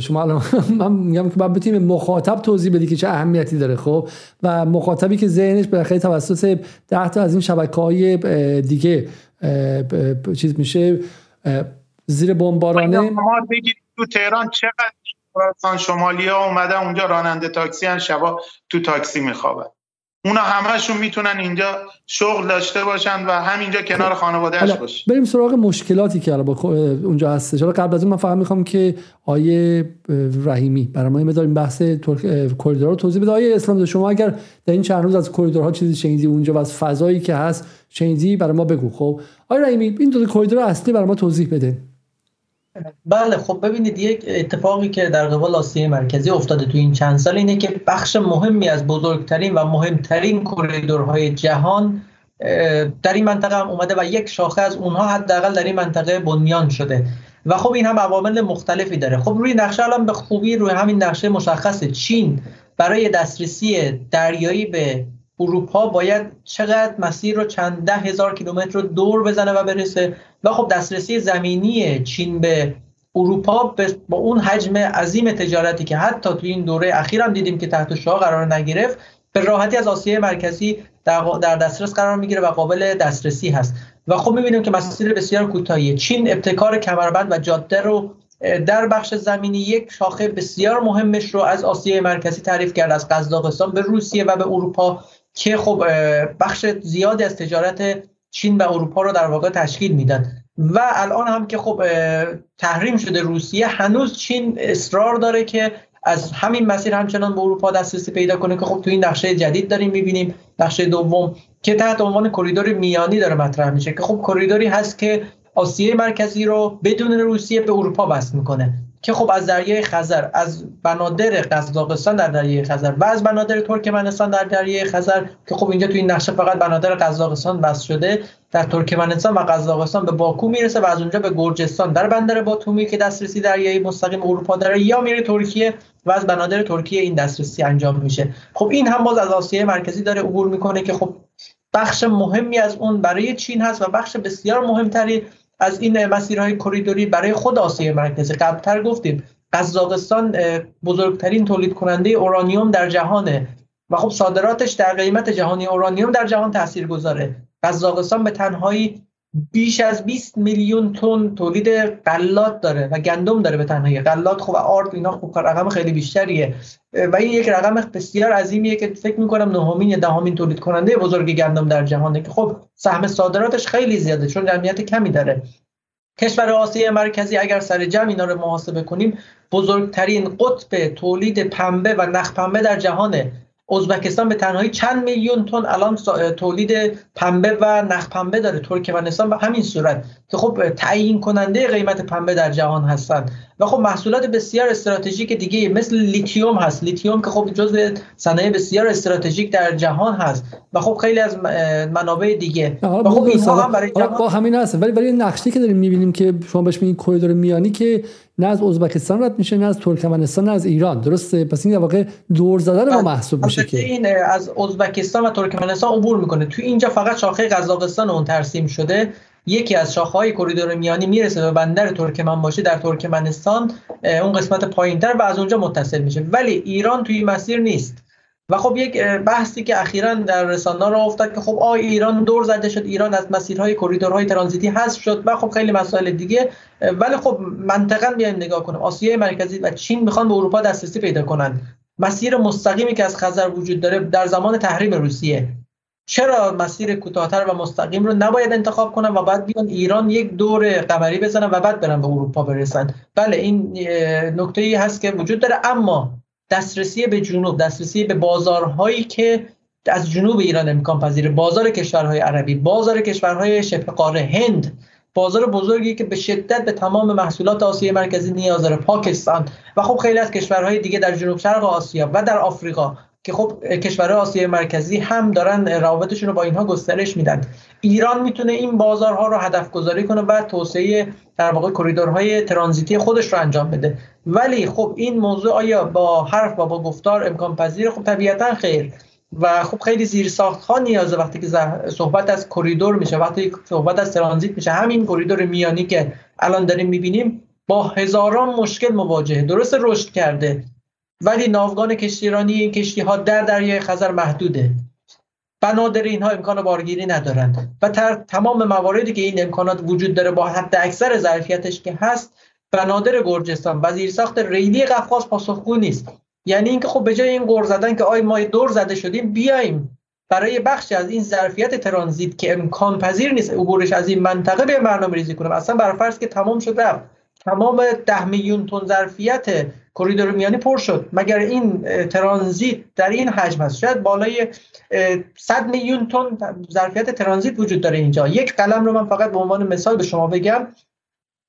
شما الان من میگم که باید بتونیم مخاطب توضیح بدی که چه اهمیتی داره خب؟ و مخاطبی که ذهنش به توسط ده تا از این شبکه های دیگه چیز میشه زیر بمبارانه. بگید تو تهران چقدر شمالی ها اومده اونجا راننده تاکسی هن شبا تو تاکسی میخوابن. اونا همشون می‌تونن اینجا شغل داشته باشن و همینجا کنار خانوادهش باشن. بریم سراغ مشکلاتی که با اونجا هستش. حالا قبل از اون من فقط می‌خوام که آقای رحیمی برای ما این بحث کریدور رو توضیح بده. آقای اسلام شما اگر در این چند روز از کریدورها چیزی شنیدی اونجا و از فضایی که هست شنیدی برای ما بگو. خب آقای رحیمی این دو کریدور اصلی برای ما توضیح بده بله خب ببینید یک اتفاقی که در قبال آسیای مرکزی افتاده تو این چند سال اینه که بخش مهمی از بزرگترین و مهمترین کریدورهای جهان در این منطقه هم اومده و یک شاخه از اونها حداقل در این منطقه بنیان شده و خب این هم عوامل مختلفی داره. خب روی نقشه الان به خوبی روی همین نقشه مشخصه. چین برای دسترسی دریایی به اروپا باید چقدر مسیر رو چند ده هزار کیلومتر رو دور بزنه و برسه و خب دسترسی زمینی چین به اروپا با اون حجم عظیم تجارتی که حتی تو این دوره اخیر هم دیدیم که تحت شاه قرار نگرفت به راحتی از آسیای مرکزی در دسترس قرار می‌گیره و قابل دسترسی هست. و خب می‌بینیم که مسیر بسیار کوتاهی چین ابتکار کمربند و جاده رو در بخش زمینی یک شاخه بسیار مهمش رو از آسیای مرکزی تعریف کرد از قزاقستان به روسیه و به اروپا. که خب بخش زیادی از تجارت چین و اروپا رو در واقع تشکیل میدن. و الان هم که خب تحریم شده روسیه هنوز چین اصرار داره که از همین مسیر همچنان به اروپا دسترسی پیدا کنه که خب تو این نقشه جدید داریم می‌بینیم نقشه دوم که تحت عنوان کریدور میانی داره مطرح میشه که خب کریدوری هست که آسیای مرکزی رو بدون روسیه به اروپا وصل می‌کنه. که خب از دریای خزر از بنادر قزاقستان در دریای خزر و از بنادر ترکمنستان در دریای خزر که خب اینجا تو این نقشه فقط بنادر قزاقستان بس شده در ترکمنستان و قزاقستان به باکو می‌رسه و از اونجا به گرجستان در بندر باتومی که دسترسی دریایی مستقیم اروپا داره. یا میره ترکیه و از بنادر ترکیه این دسترسی انجام میشه. خب این هم باز از آسیای مرکزی داره عبور می‌کنه که خب بخش مهمی از اون برای چین هست و بخش بسیار مهمتری از این مسیرهای کریدوری برای خود آسیای مرکزی قبلتر گفتیم. قزاقستان بزرگترین تولید کننده اورانیوم در جهانه. و خب صادراتش در قیمت جهانی اورانیوم در جهان تاثیر گذاره قزاقستان به تنهایی بیش از 20 میلیون تن تولید غلات داره و گندم داره به تنهایی. غلات خب آرد اینا خب رقم خیلی بیشتریه. و این یک رقم بسیار عظیمیه که فکر می‌کنم نهمین یا دهمین تولید کننده بزرگ گندم در جهانه که خب سهم صادراتش خیلی زیاده چون جمعیت کمی داره. کشور آسیای مرکزی اگر سر جمع اینا رو محاسبه کنیم بزرگترین قطب تولید پنبه و نخ پنبه در جهانه. ازبکستان به تنهایی چند میلیون تن الان تولید پنبه و نخ پنبه داره ترکمنستان به همین صورت. که خب تعیین کننده قیمت پنبه در جهان هستند و خب محصولات بسیار استراتژیک دیگه مثل لیتیوم هست. لیتیوم که خب جزو صنایع بسیار استراتژیک در جهان هست. و خب خیلی از منابع دیگه. و خب اینها هم برای جهان همین هست. ولی برای نقشی که داریم می‌بینیم که شما بهش میگین کریدور میانی که نه از ازبکستان رد میشه نه از ترکمنستان نه از ایران. درسته؟ پس این در واقع دور زدن ما محسوب میشه که. این از ازبکستان و ترکمنستان عبور می‌کنه. تو اینجا فقط شاخه قزاقستان اون ترسیم شده. یکی از های کریدور میانی می‌رسه به بندر ترکمنباشی در ترکمنستان اون قسمت پایینتر و از اونجا متصل میشه. ولی ایران توی مسیر نیست. و خب یک بحثی که اخیرا در رسانه را افتاد که خب آ ایران دور زده شد ایران از مسیرهای کریدورهای ترانزیتی حذف شد و خب خیلی مسائل دیگه. ولی خب منطقا بیایم نگاه کنیم. آسیای مرکزی و چین می‌خوان به اروپا دسترسی پیدا کنن. مسیر مستقیمی که از خزر وجود داره در زمان تحریم روسیه. چرا مسیر کوتاهتر و مستقیم رو نباید انتخاب کنن و بعد بیان ایران یک دور قمری بزنن و بعد برن به اروپا برسن؟ بله این نکته ای هست که وجود داره اما دسترسی به جنوب دسترسی به بازارهایی که از جنوب ایران امکان پذیر بازار کشورهای عربی بازار کشورهای شبه قاره هند بازار بزرگی که به شدت به تمام محصولات آسیای مرکزی نیاز داره پاکستان و خب خیلی از کشورهای دیگه در جنوب شرق آسیا و در آفریقا. که خب کشورهای آسیای مرکزی هم دارن روابطشون رو با اینها گسترش میدن. ایران می‌تونه این بازارها رو هدف گذاری کنه و توسعه در واقع کریدورهای ترانزیتی خودش رو انجام بده. ولی خب این موضوع آیا با حرف و با گفتار امکان پذیر خب طبیعتا خیر. و خب خیلی زیر ساخت ها نیازه وقتی که صحبت از کریدور میشه وقتی صحبت از ترانزیت میشه. همین کریدور میانی که الان داریم می‌بینیم با هزاران مشکل مواجهه. درست رشد کرده. ولی ناوگان کشتیرانی این کشتی ها در دریای خزر محدوده. بنادر اینها امکان بارگیری ندارند و در تمام مواردی که این امکانات وجود داره با حد اکثر ظرفیتش که هست بنادر گرجستان وزیر ساخت ریلی قفقاز پاسخگو نیست. یعنی اینکه خب به جای این قرض زدن که آی ما دور زده شدیم بیایم برای بخشی از این ظرفیت ترانزیت که امکان پذیر نیست عبورش از این منطقه به برنامه ریزی کنیم اصلا بر فرض که تمام شد رفت. تمام ده میلیون تن ظرفیت کریدور میانی پر شد. مگر این ترانزیت در این حجم هست شاید بالای 100 میلیون تن ظرفیت ترانزیت وجود داره اینجا. یک قلم رو من فقط به عنوان مثال به شما بگم.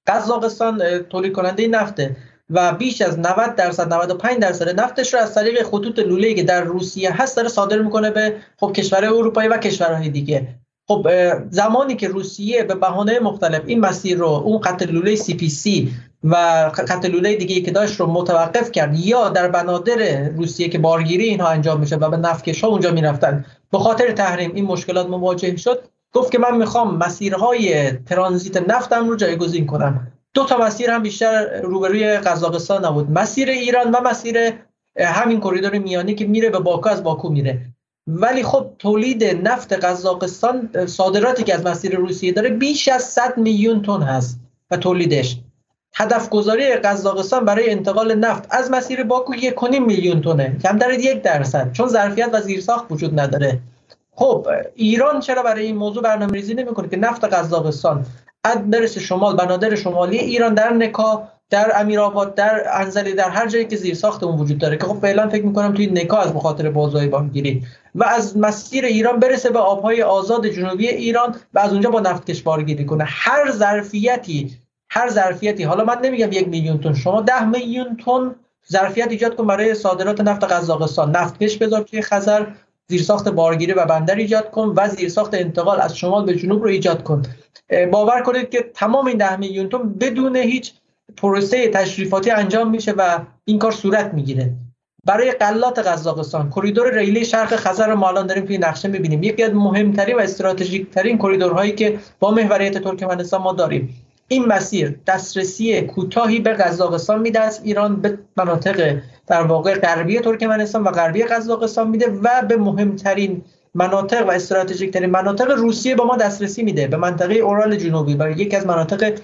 قزاقستان تولید کننده نفته و بیش از 90 درصد 95 درصد نفتش رو از طریق خطوط لوله که در روسیه هست داره صادر می‌کنه به خب کشورهای اروپایی و کشورهای دیگه. خب زمانی که روسیه به بهانه مختلف این مسیر رو اون قطع لوله CPC و قطع لوله دیگه که داشت رو متوقف کرد. یا در بنادر روسیه که بارگیری اینها انجام میشه و به نفتکش ها اونجا می‌رفتن. به خاطر تحریم این مشکلات مواجه شد گفت که من می‌خوام مسیرهای ترانزیت نفتم رو جایگزین کنم. دو تا مسیر هم بیشتر روبروی قزاقستان نبود. مسیر ایران و مسیر همین کریدور میانی که میره به باکو از باکو میره. ولی خب تولید نفت قزاقستان صادراتی که از مسیر روسیه داره بیش از 100 میلیون تن هست و تولیدش. هدف گذاری قزاقستان برای انتقال نفت از مسیر باکو یک میلیون تنه. کم در یک درصد. چون ظرفیت و زیرساخت وجود نداره. خب ایران چرا برای این موضوع برنامه ریزی نمی‌کنه که نفت قزاقستان از برسه شمال بنادر شمالی ایران در نکا در امیرآباد در انزلی در هر جایی که زیر ساخت اون وجود داره که خب فعلا فکر می‌کنم توی نکا از بخاطر بازهای بانگیری. و از مسیر ایران برسه به آبهای آزاد جنوبی ایران و از اونجا با نفت کشبارگیری کنه. هر ظرفیتی هر ظرفیتی. حالا من نمیگم یک میلیون تن شما ده میلیون تن ظرفیت ایجاد کن برای صادرات نفت قزاقستان. نفتکش بذار توی خزر زیرساخت بارگیری و بندر ایجاد کن و زیرساخت انتقال از شمال به جنوب رو ایجاد کن. باور کنید که تمام این ده میلیون تن بدون هیچ پروسه تشریفاتی انجام میشه و این کار صورت می‌گیره. برای قلات قزاقستان کریدور ریلی شرق خزر رو ما الان داریم توی نقشه می‌بینیم. یکی از مهمترین و استراتژیک ترین کریدورهایی که با محوریت ترکمنستان ما داریم. این مسیر دسترسی کوتاهی به قزاقستان میده از ایران به مناطق در واقع غربی ترکمنستان و غربی قزاقستان میده و به مهمترین مناطق و استراتژیک ترین مناطق روسیه با ما دسترسی میده. به منطقه اورال جنوبی و یکی از مناطق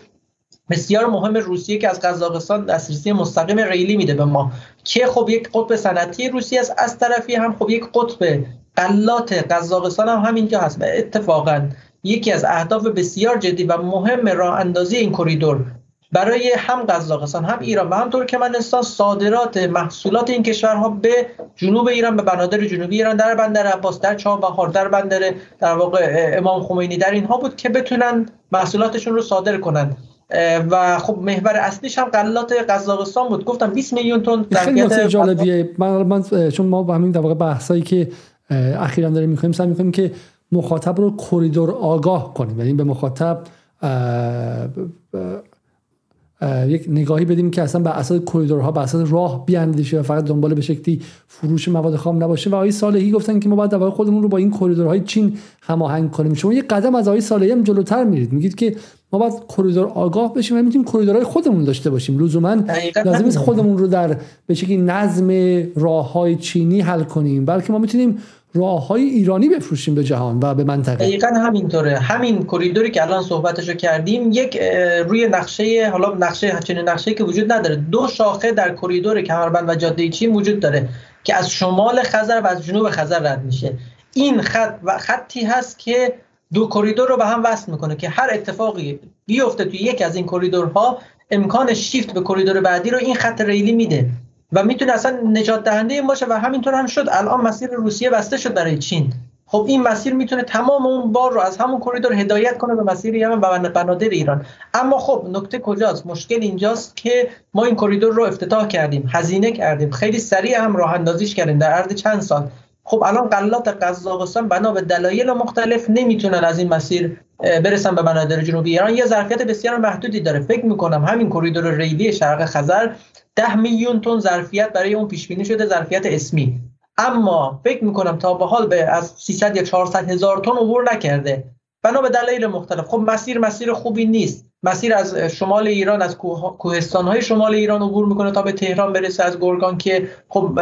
بسیار مهم روسیه که از قزاقستان دسترسی مستقیم ریلی میده به ما. که خب یک قطب صنعتی روسیه است از طرفی هم خب یک قطب قلات قزاقستان هم همینجا هست و اتفاقا یکی از اهداف بسیار جدی و مهم راه اندازی این کریدور برای هم قزاقستان هم ایران و هم ترکمنستان صادرات محصولات این کشورها به جنوب ایران به بنادر جنوبی ایران در بندر عباس در چابهار در بندر در واقع امام خمینی در اینها بود که بتونن محصولاتشون رو صادر کنند و خب محور اصلیش هم غلات قزاقستان بود. گفتم 20 میلیون تن خیلی جالبیه. من, من چون ما با همین در واقع بحثایی که اخیرا داریم می‌کنیم سعی می‌کنیم که مخاطب رو کریدور آگاه کنیم. یعنی به مخاطب یک نگاهی بدیم که اصلا به اساس کریدورها به اساس راه بیاندیشه و فقط دنبال به شکلی فروش مواد خام نباشه. و آقای صالحی گفتن که ما باید در خودمون رو با این کریدورهای چین هماهنگ کنیم. شما یک قدم از آقای صالحی هم جلوتر میرید. میگید که ما باید کریدور آگاه بشیم و می‌تونیم کریدورهای خودمون داشته باشیم. لزوما لازم نیست خودمون رو در به شکلی نظم راههای چینی حل کنیم. بلکه ما می‌تونیم راه های ایرانی بفروشیم به جهان و به منطقه. دقیقا همینطوره. همین کریدوری که الان صحبتشو کردیم یک روی نقشه حالا نقشه چنین نقشه که وجود نداره. دو شاخه در کریدور کمربند و جاده چین وجود داره که از شمال خزر و از جنوب خزر رد میشه. این خط و خطی هست که دو کریدور رو به هم وصل می‌کنه که هر اتفاقی بیفته توی یکی از این کریدورها امکان شیفت به کریدور بعدی رو این خط ریلی میده. و می‌تونه اصلا نجات دهنده باشه و همینطور هم شد. الان مسیر روسیه بسته شد برای چین. خب این مسیر می‌تونه تمام اون بار رو از همون کریدور هدایت کنه به مسیر ایمن و بنادر ایران. اما خب نکته کجاست؟ مشکل اینجاست که ما این کریدور رو افتتاح کردیم هزینه کردیم. خیلی سریع هم راه اندازیش کردیم. در عرض چند سال. خب الان غلات قزاقستان بنا به دلایل مختلف نمی‌تونن از این مسیر برسن به بنادر جنوبی ایران. یه ظرفیت بسیار محدودی داره. فکر می‌کنم همین کریدور ریلی شرق خزر 10 میلیون تن ظرفیت برای اون پیش بینی شده ظرفیت اسمی. اما فکر می‌کنم تا به حال به از 300 یا 400 هزار تن عبور نکرده. بنا به دلایل مختلف. خب مسیر مسیر خوبی نیست. مسیر از شمال ایران از کوهستان های شمال ایران عبور می‌کنه تا به تهران برسه از گرگان که خب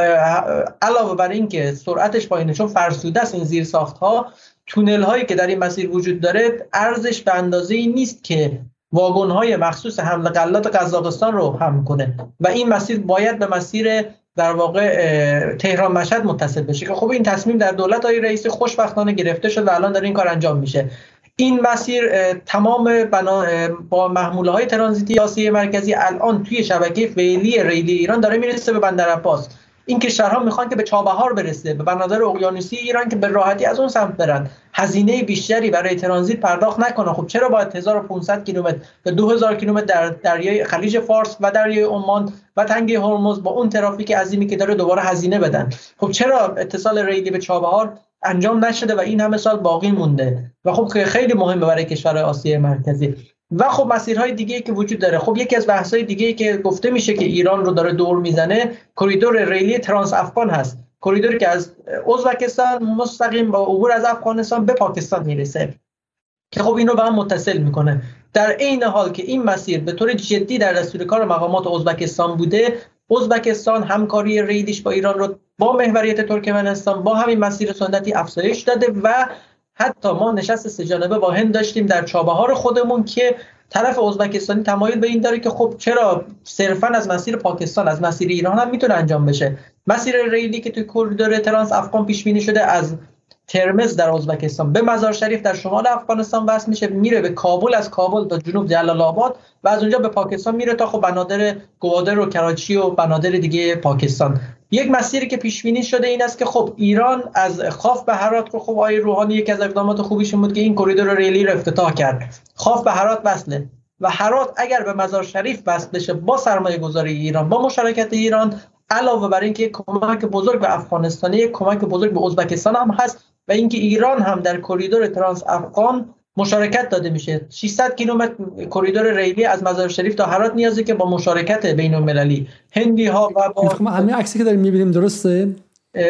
علاوه بر اینکه سرعتش پایینه چون فرسوده است این زیر ساخت ها تونل هایی که در این مسیر وجود داره ارزش به اندازه ای نیست که واگن های مخصوص حمل غلات قزاقستان رو هم کنه. و این مسیر باید به مسیر در واقع تهران مشهد متصل بشه که خب این تصمیم در دولت های رئیس خوشبختانه گرفته شد و الان در این کار انجام میشه. این مسیر تمام بنا با محموله های ترانزیتی آسیای مرکزی الان توی شبکه فعلی ریلی ایران داره می‌رسه به بندر عباس. این کشورها می‌خوان که به چابهار برسه به بنادر اقیانوسی ایران که به راحتی از اون سمت برن. هزینه بیشتری برای ترانزیت پرداخت نکنه. خب چرا باید 1500 کیلومتر به 2000 کیلومتر در دریای خلیج فارس و دریای عمان و تنگه هرمز با اون ترافیک عظیمی که داره دوباره هزینه بدن؟ خب چرا اتصال ریلی به چابهار انجام نشده و این همه سال باقی مونده. و خب خیلی مهمه برای کشور آسیای مرکزی. و خب مسیرهای دیگه که وجود داره. خب یکی از بحث‌های دیگه که گفته میشه که ایران رو داره دور می‌زنه کریدور ریلی ترانس افغان هست. کریدوری که از ازبکستان مستقیم با عبور از افغانستان به پاکستان می‌رسه. که خب اینو به هم متصل می‌کنه. در عین حال که این مسیر به طور جدی در دستور کار مقامات ازبکستان بوده ازبکستان همکاری ریلیش با ایران رو با محوریت ترکمنستان با همین مسیر سنتی افزایش داده و حتی ما نشست سه با هند داشتیم در چابهار خودمون که طرف ازبکستانی تمایل به این داره که خب چرا صرفا از مسیر پاکستان از مسیر ایران هم می‌تونه انجام بشه؟ مسیر ریلی که توی کریدور ترانس افغان پیش بینی شده از ترمذ در ازبکستان. به مزار شریف در شمال افغانستان وصل میشه میره به کابل از کابل تا جنوب جلال آباد و از اونجا به پاکستان میره تا خب بنادر گوادر و کراچی و بنادر دیگه پاکستان. یک مسیری که پیش بینی شده این است که خب ایران از خواف به هرات رو خب آقای روحانی یکی از اقدامات خوبیش بود که این کریدور ریلی رو افتتاح کرد. خواف به هرات وصله. و هرات اگر به مزار شریف وصل بشه با سرمایه گذاری ایران با مشارکت ایران علاوه بر اینکه کمک بزرگ به افغانستان کمک بزرگ به ازبکستان هم هست و اینکه ایران هم در کریدور ترانس افغان مشارکت داده میشه. 600 کیلومتر کریدور ریلی از مزار شریف تا هرات نیازه که با مشارکت بین المللی هندی ها و با خب، همین عکسی که داریم می‌بینیم درسته؟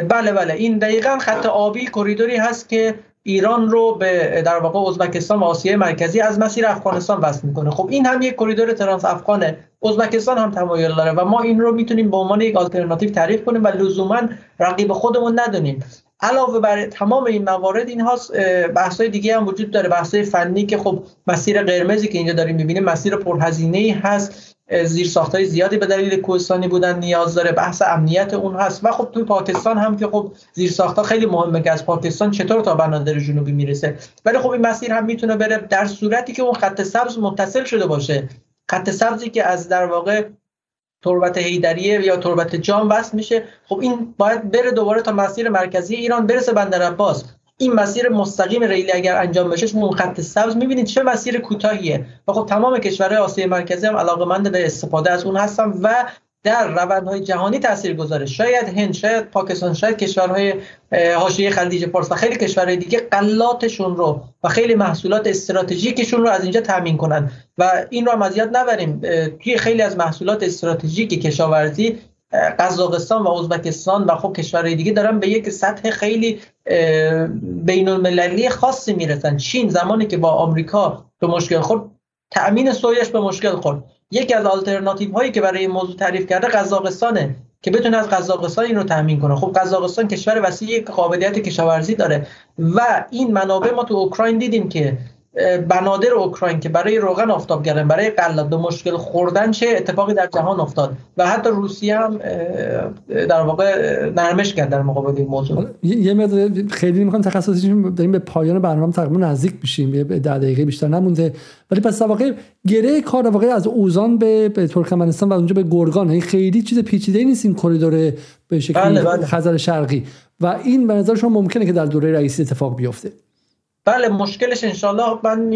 بله بله. این دقیقا خط آبی کریدوری هست که ایران رو به در واقع ازبکستان و آسیای مرکزی از مسیر افغانستان وصل می‌کنه. خب این هم یک کریدور ترانس افغانه ازبکستان هم تمایل داره و ما این رو می‌تونیم به عنوان یک آلترناتیو تعریف کنیم و لزوما رقیب خودمون ندونیم. علاوه بر تمام این موارد این هاست بحث های دیگه هم وجود داره. بحث فنی که خب مسیر قرمزی که اینجا داریم می‌بینیم مسیر پرهزینه ای هست. زیر های زیادی به دلیل کوهستانی بودن نیاز داره. بحث امنیت اون هست. و خب توی پاکستان هم که خب زیر ها خیلی مهمه که از پاکستان چطور تا بنادر جنوبی می‌رسه. ولی خب این مسیر هم می‌تونه بره در صورتی که اون خط سبز متصل شده باشه. خط سبزی که از در واقع تربت هیدریه یا تربت جام وصل میشه. خب این باید بره دوباره تا مسیر مرکزی ایران برسه بندر عباس. این مسیر مستقیم ریلی اگر انجام بشه شما خط سبز می‌بینید چه مسیر کوتاهیه. و خب تمام کشورهای آسیای مرکزی هم علاقمند به استفاده از اون هستن و در روندهای جهانی تاثیر گذاره. شاید هند شاید پاکستان شاید کشورهای حاشیه خلیج فارس و خیلی کشورهای دیگه قلاتشون رو و خیلی محصولات استراتژیکشون رو از اینجا تامین کنن. و این رو هم از یاد نبریم. توی خیلی از محصولات استراتژیک کشاورزی قزاقستان و ازبکستان و خب کشورهای دیگه دارن به یک سطح خیلی بین المللی خاصی می‌رسن. چین زمانی که با آمریکا به مشکل خورد تأمین سویش به مشکل خورد. یکی از آلترناتیو هایی که برای این موضوع تعریف کرده قزاقستانه که بتونه از قزاقستان این تامین کنه. خب قزاقستان کشور وسیعی قابلیت کشاورزی داره و این منابع ما تو اوکراین دیدیم که بنادر اوکراین که برای روغن آفتاب کردن برای قلات به مشکل خوردن چه اتفاقی در جهان افتاد؟ و حتی روسیه هم در واقع نرمش کرد در مقابل این موضوع. یه مقدار خیلی می‌خوام تخصصی داریم به پایان برنامه تقریبا نزدیک میشیم یه ده دقیقه بیشتر نمونده. ولی پس واقع گره کار واقع از اوزان به, به ترکمنستان و اونجا به گرگان یعنی خیلی چیز پیچیده نیست این کریدور به شکلی بله بله. خزر شرقی. و این به نظر شما ممکنه که در دوره رئیسی اتفاق بیفته؟ بله مشکلش انشالله من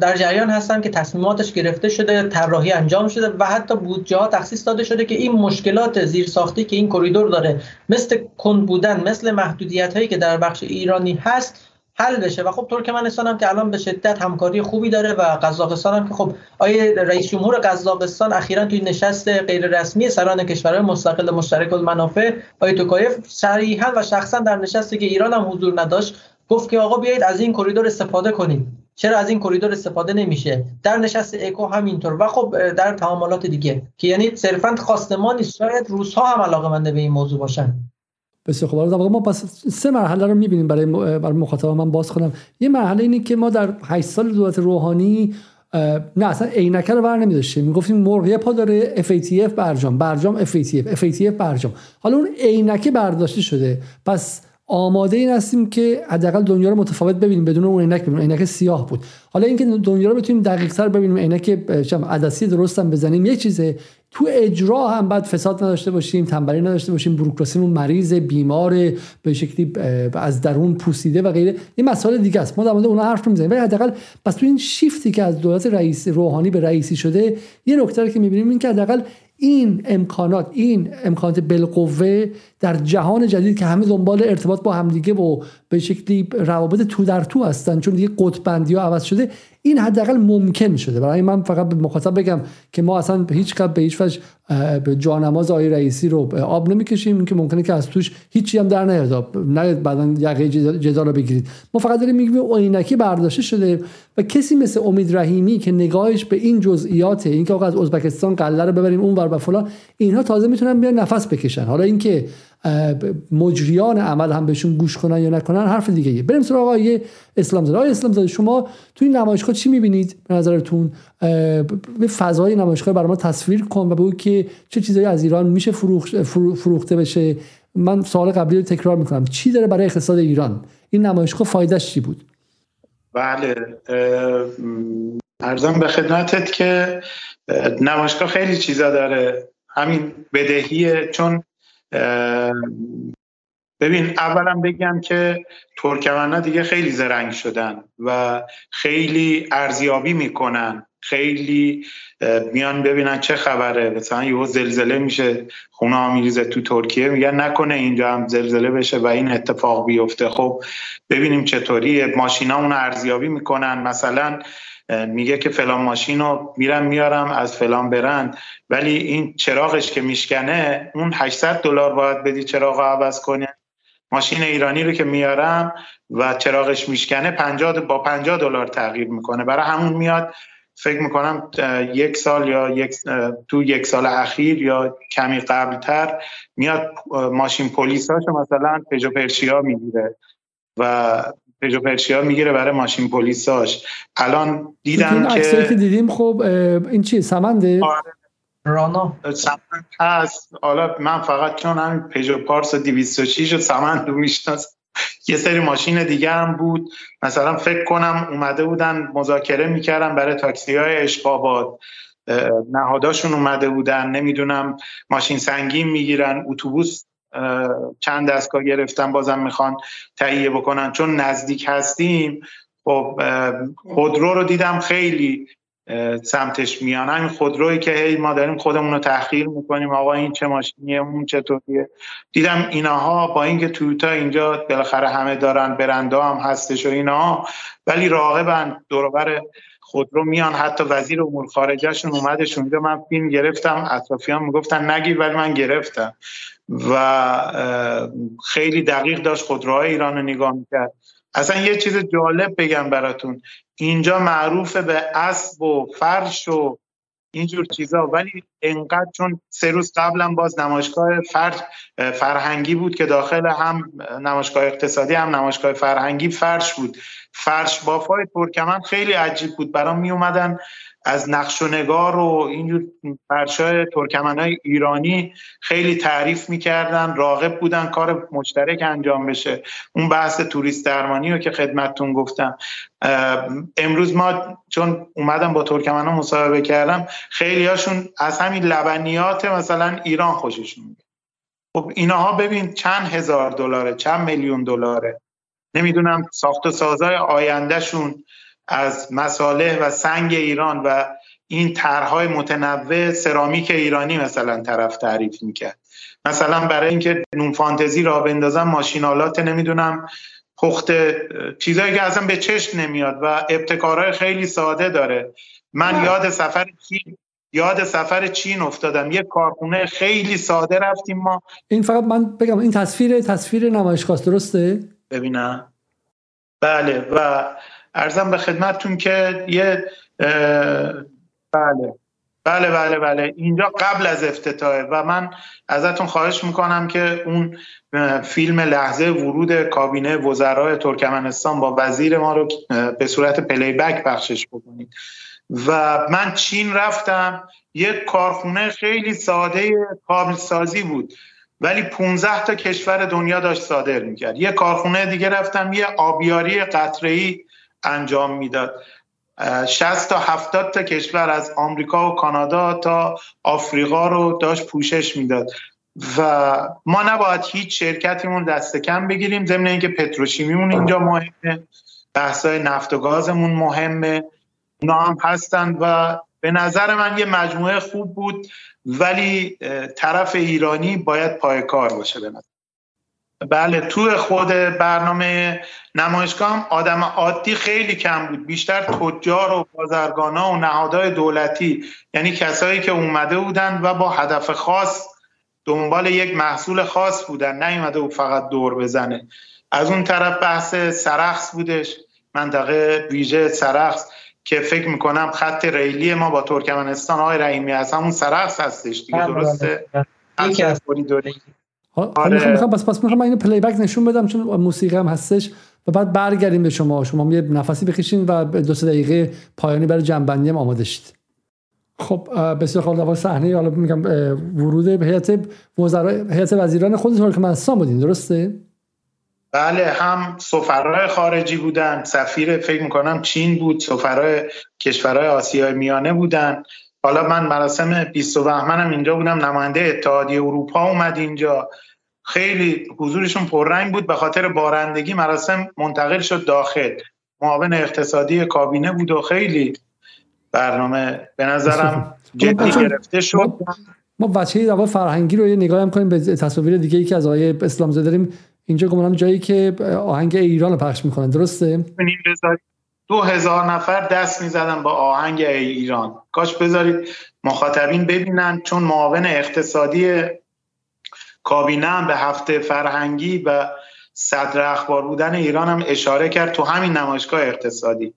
در جریان هستم که تصمیماتش گرفته شده طراحی انجام شده و حتی بودجه ها تخصیص داده شده که این مشکلات زیرساختی که این کریدور داره مثل کند بودن مثل محدودیت هایی که در بخش ایرانی هست حل بشه. و خب ترکمنستان هم که الان به شدت همکاری خوبی داره و قزاقستان هم که خب آیه رئیس جمهور قزاقستان اخیرا توی نشست غیر رسمی سران کشورهای مستقل مشترک المنافع آقای توکایف صریحا و شخصا در نشستی که ایران هم حضور نداشت گفت که آقا بیایید از این کریدور استفاده کنید چرا از این کریدور استفاده نمیشه؟ در نشست اکو همینطور. و خب در تعاملات دیگه. که یعنی صرفا خواست ما نیست. شاید روس ها هم علاقه به این موضوع باشن. بسیار خوب. ما پس سه مرحله رو می‌بینیم برای برای مخاطب من باز کنم یه مرحله اینه که ما در 8 سال دولت روحانی نه اصلا عینکه رو بر نمیداشتیم. می‌گفتیم مرغ یه پا داره FATF برجام. برجام FATF FATF برجام. حالا اون عینکه برداشته شده. پس آماده این هستیم که حداقل دنیا رو متفاوت ببینیم بدون اون عینک ببینیم. عینک سیاه بود. حالا اینکه دنیا رو بتونیم دقیق تر ببینیم عینک عدسی درست هم بزنیم یک چیزه. تو اجرا هم بعد فساد نداشته باشیم تنبلی نداشته باشیم بروکراسیمون مریض بیمار به شکلی از درون پوسیده و غیره. این مسائل دیگه است. ما در مورد اونها حرف نمی‌زنیم. ولی حداقل پس تو این شیفتی که از دولت رئیس روحانی به رئیسی شده یه نکته که می‌بینیم این که حداقل این امکانات این امکانات بالقوه در جهان جدید که همه دنبال ارتباط با همدیگه و به شکلی روابط تو در تو هستن. چون دیگه قطبندی ها عوض شده این حداقل ممکن شده. برای من فقط به مخاطب بگم که ما اصلا هیچ به هیچ وجه جانماز آقای رئیسی رو آب نمی‌کشیم. که ممکنه که از توش هیچی هم در نیاد. نه بعدا یقه جدال رو بگیرید. ما فقط داریم میگیم عینکی برداشته شده و کسی مثل امید رحیمی که نگاهش به این جزئیات اینکه آقا از ازبکستان قله رو ببریم اون ور و فلان اینها تازه می‌تونن بیان نفس بکشن. حالا اینکه مجریان عمل هم بهشون گوش کنن یا نکنن حرف دیگه ایه. بریم سراغ آقای اسلام زاده. اسلام زاده شما تو این نمایشگاه چی می‌بینید؟ به نظرتون به فضای نمایشگاه برای ما تصویر کن و بگو که چه چیزایی از ایران میشه فروخته بشه. من سوال قبلی رو تکرار می‌کنم. چی داره برای اقتصاد ایران؟ این نمایشگاه فایدهش چی بود؟ بله ارزم به خدمتت که نمایشگاه خیلی چیزا داره. همین بدهیه چون ببین اولا بگم که ترکمنها دیگه خیلی زرنگ شدن و خیلی ارزیابی می‌کنن. خیلی میان ببینن چه خبره. مثلا یهو زلزله میشه خونه ها میریزه تو ترکیه میگن نکنه اینجا هم زلزله بشه و این اتفاق بیفته. خب ببینیم چطوری ماشینا اون ارزیابی می‌کنن. مثلا میگه که فلان ماشین رو میرم میارم از فلان برند ولی این چراغش که میشکنه اون 800 دلار باید بدی چراغ رو عوض کنه ماشین ایرانی رو که میارم و چراغش میشکنه 50 با 50 دلار تغییر می‌کنه. برای همون میاد فکر می‌کنم یک سال یا یک تو یک سال اخیر یا کمی قبلتر میاد ماشین پلیساشو مثلا پژو پرشیا می‌گیره. و پژو پرشیا می‌گیره برای ماشین پلیساش. الان دیدم که که دیدیم خب این چیه سمنده؟ آره. رانا. سمند هست. حالا من فقط چون همین پژو پارس 206 و سمند رو می‌شناسم. یه سری ماشین دیگه هم بود. مثلا فکر کنم اومده بودن مذاکره می‌کردن برای تاکسی های اشقابات نهاداشون اومده بودن. نمی‌دونم ماشین سنگین می‌گیرن. اتوبوس چند دستگاه گرفتن بازم می‌خوان تهیه بکنن. چون نزدیک هستیم خب خودرو رو دیدم خیلی سمتش میان. همین خودرویی که هی ما داریم خودمون رو تحقیر می‌کنیم. آقا این چه ماشینیه؟ اون چطوریه دیدم اینها با اینکه تویوتا اینجا بالاخره همه دارن برنده هم هستش و اینها ولی راغبن دوربر خودرو میان حتی وزیر امور خارجهشون اومدش اونجا. من فیلم گرفتم اطرافیان می‌گفتن نگیر ولی من گرفتم. و خیلی دقیق داشت خودروهای ایران رو نگاه می‌کرد. اصلا یه چیز جالب بگم براتون. اینجا معروف به اسب و فرش و اینجور چیزا ولی انقدر چون سه روز قبلا باز نمایشگاه فرهنگی بود که داخل هم نمایشگاه اقتصادی هم نمایشگاه فرهنگی فرش بود. فرش بافای ترکمن خیلی عجیب بود. برام می اومدن از نقش و نگار و اینجور فرشای ترکمن های ایرانی خیلی تعریف می‌کردن. راغب بودن کار مشترک انجام بشه. اون بحث توریست درمانی رو که خدمتتون گفتم. امروز ما چون اومدم با ترکمن ها مصاحبه کردم خیلی هاشون از همین لبنیات مثلا ایران خوششون میاد خب اینها ببین چند هزار دلاره چند میلیون دلاره. نمی‌دونم ساخت و سازای آیندهشون از مساله و سنگ ایران و این طرحهای متنوع سرامیک ایرانی مثلا طرف تعریف می‌کرد. مثلا برای اینکه نون فانتزی را بندازم ماشینالات نمی‌دونم پخت چیزایی که اصلا به چشم نمیاد و ابتکارهای خیلی ساده داره. من یاد سفر چین یاد سفر چین افتادم. یه کارخونه خیلی ساده رفتیم ما. این فقط من بگم این تصویر تصویر نمایشگاه درسته؟ ببینم. بله و ارزم به خدمتتون که یه بله. بله بله بله. اینجا قبل از افتتاحه و من ازتون خواهش می‌کنم که اون فیلم لحظه ورود کابینه وزرای ترکمنستان با وزیر ما رو به صورت پلی بک بخشش بکنید. و من چین رفتم. یک کارخونه خیلی ساده کابل سازی بود. ولی 15 تا کشور دنیا داشت صادر می‌کرد. یه کارخونه دیگه رفتم یه آبیاری قطره‌ای انجام می‌داد. 60 تا 70 تا کشور از آمریکا و کانادا تا آفریقا رو داشت پوشش می‌داد. و ما نباید هیچ شرکتیمون دست کم بگیریم. ضمن اینکه پتروشیمیمون اینجا مهمه. بحثای نفت و گازمون مهمه. اونا هم هستند و به نظر من یه مجموعه خوب بود ولی طرف ایرانی باید پای کار باشه به نظر. بله تو خود برنامه نمایشگاه هم آدم عادی خیلی کم بود. بیشتر تجار و بازرگانا و نهادهای دولتی یعنی کسایی که اومده بودن و با هدف خاص دنبال یک محصول خاص بودن نیومده بود فقط دور بزنه. از اون طرف بحث سرخص بودش منطقه ویژه سرخص که فکر می‌کنم خط ریلی ما با ترکمنستان آقای رحیمی از همون سرخص هستش دیگه بله، درسته؟ بله. یکی از آره. می‌خوام بس پس می‌خوام اینو پلی بک نشون بدم چون موسیقی هم هستش و بعد برگردیم به شما. شما یه نفسی بکشین و دو سه دقیقه پایانی برای جنبندی هم آماده شید. خب بسیار خوب در صحنه حالا میگم ورود به هیئت وزرای هیئت وزیران خود ترکمنستان بودین درسته؟ بله هم سفرهای خارجی بودن سفیر فکر می‌کنم چین بود سفرهای کشورهای آسیای میانه بودن. حالا من مراسم 20 بهمنم اینجا بودم نماینده اتحادیه اروپا اومد اینجا. خیلی حضورشون پررنگ بود به خاطر بارندگی مراسم منتقل شد داخل. معاون اقتصادی کابینه بود و خیلی برنامه به نظرم جدی گرفته شد. ما بچه دعوا فرهنگی رو یه نگاه هم کنیم به تصاویر دیگه ای که از آقای اسلام زاده داریم. اینجا گمانم جایی که آهنگ ایران رو پخش می‌کنن. درسته؟ دو هزار نفر دست می‌زدن با آهنگ ایران. کاش بذارید مخاطبین ببینن چون معاون اقتصادی کابینه به هفته فرهنگی و صدر اخبار بودن ایران هم اشاره کرد تو همین نمایشگاه اقتصادی.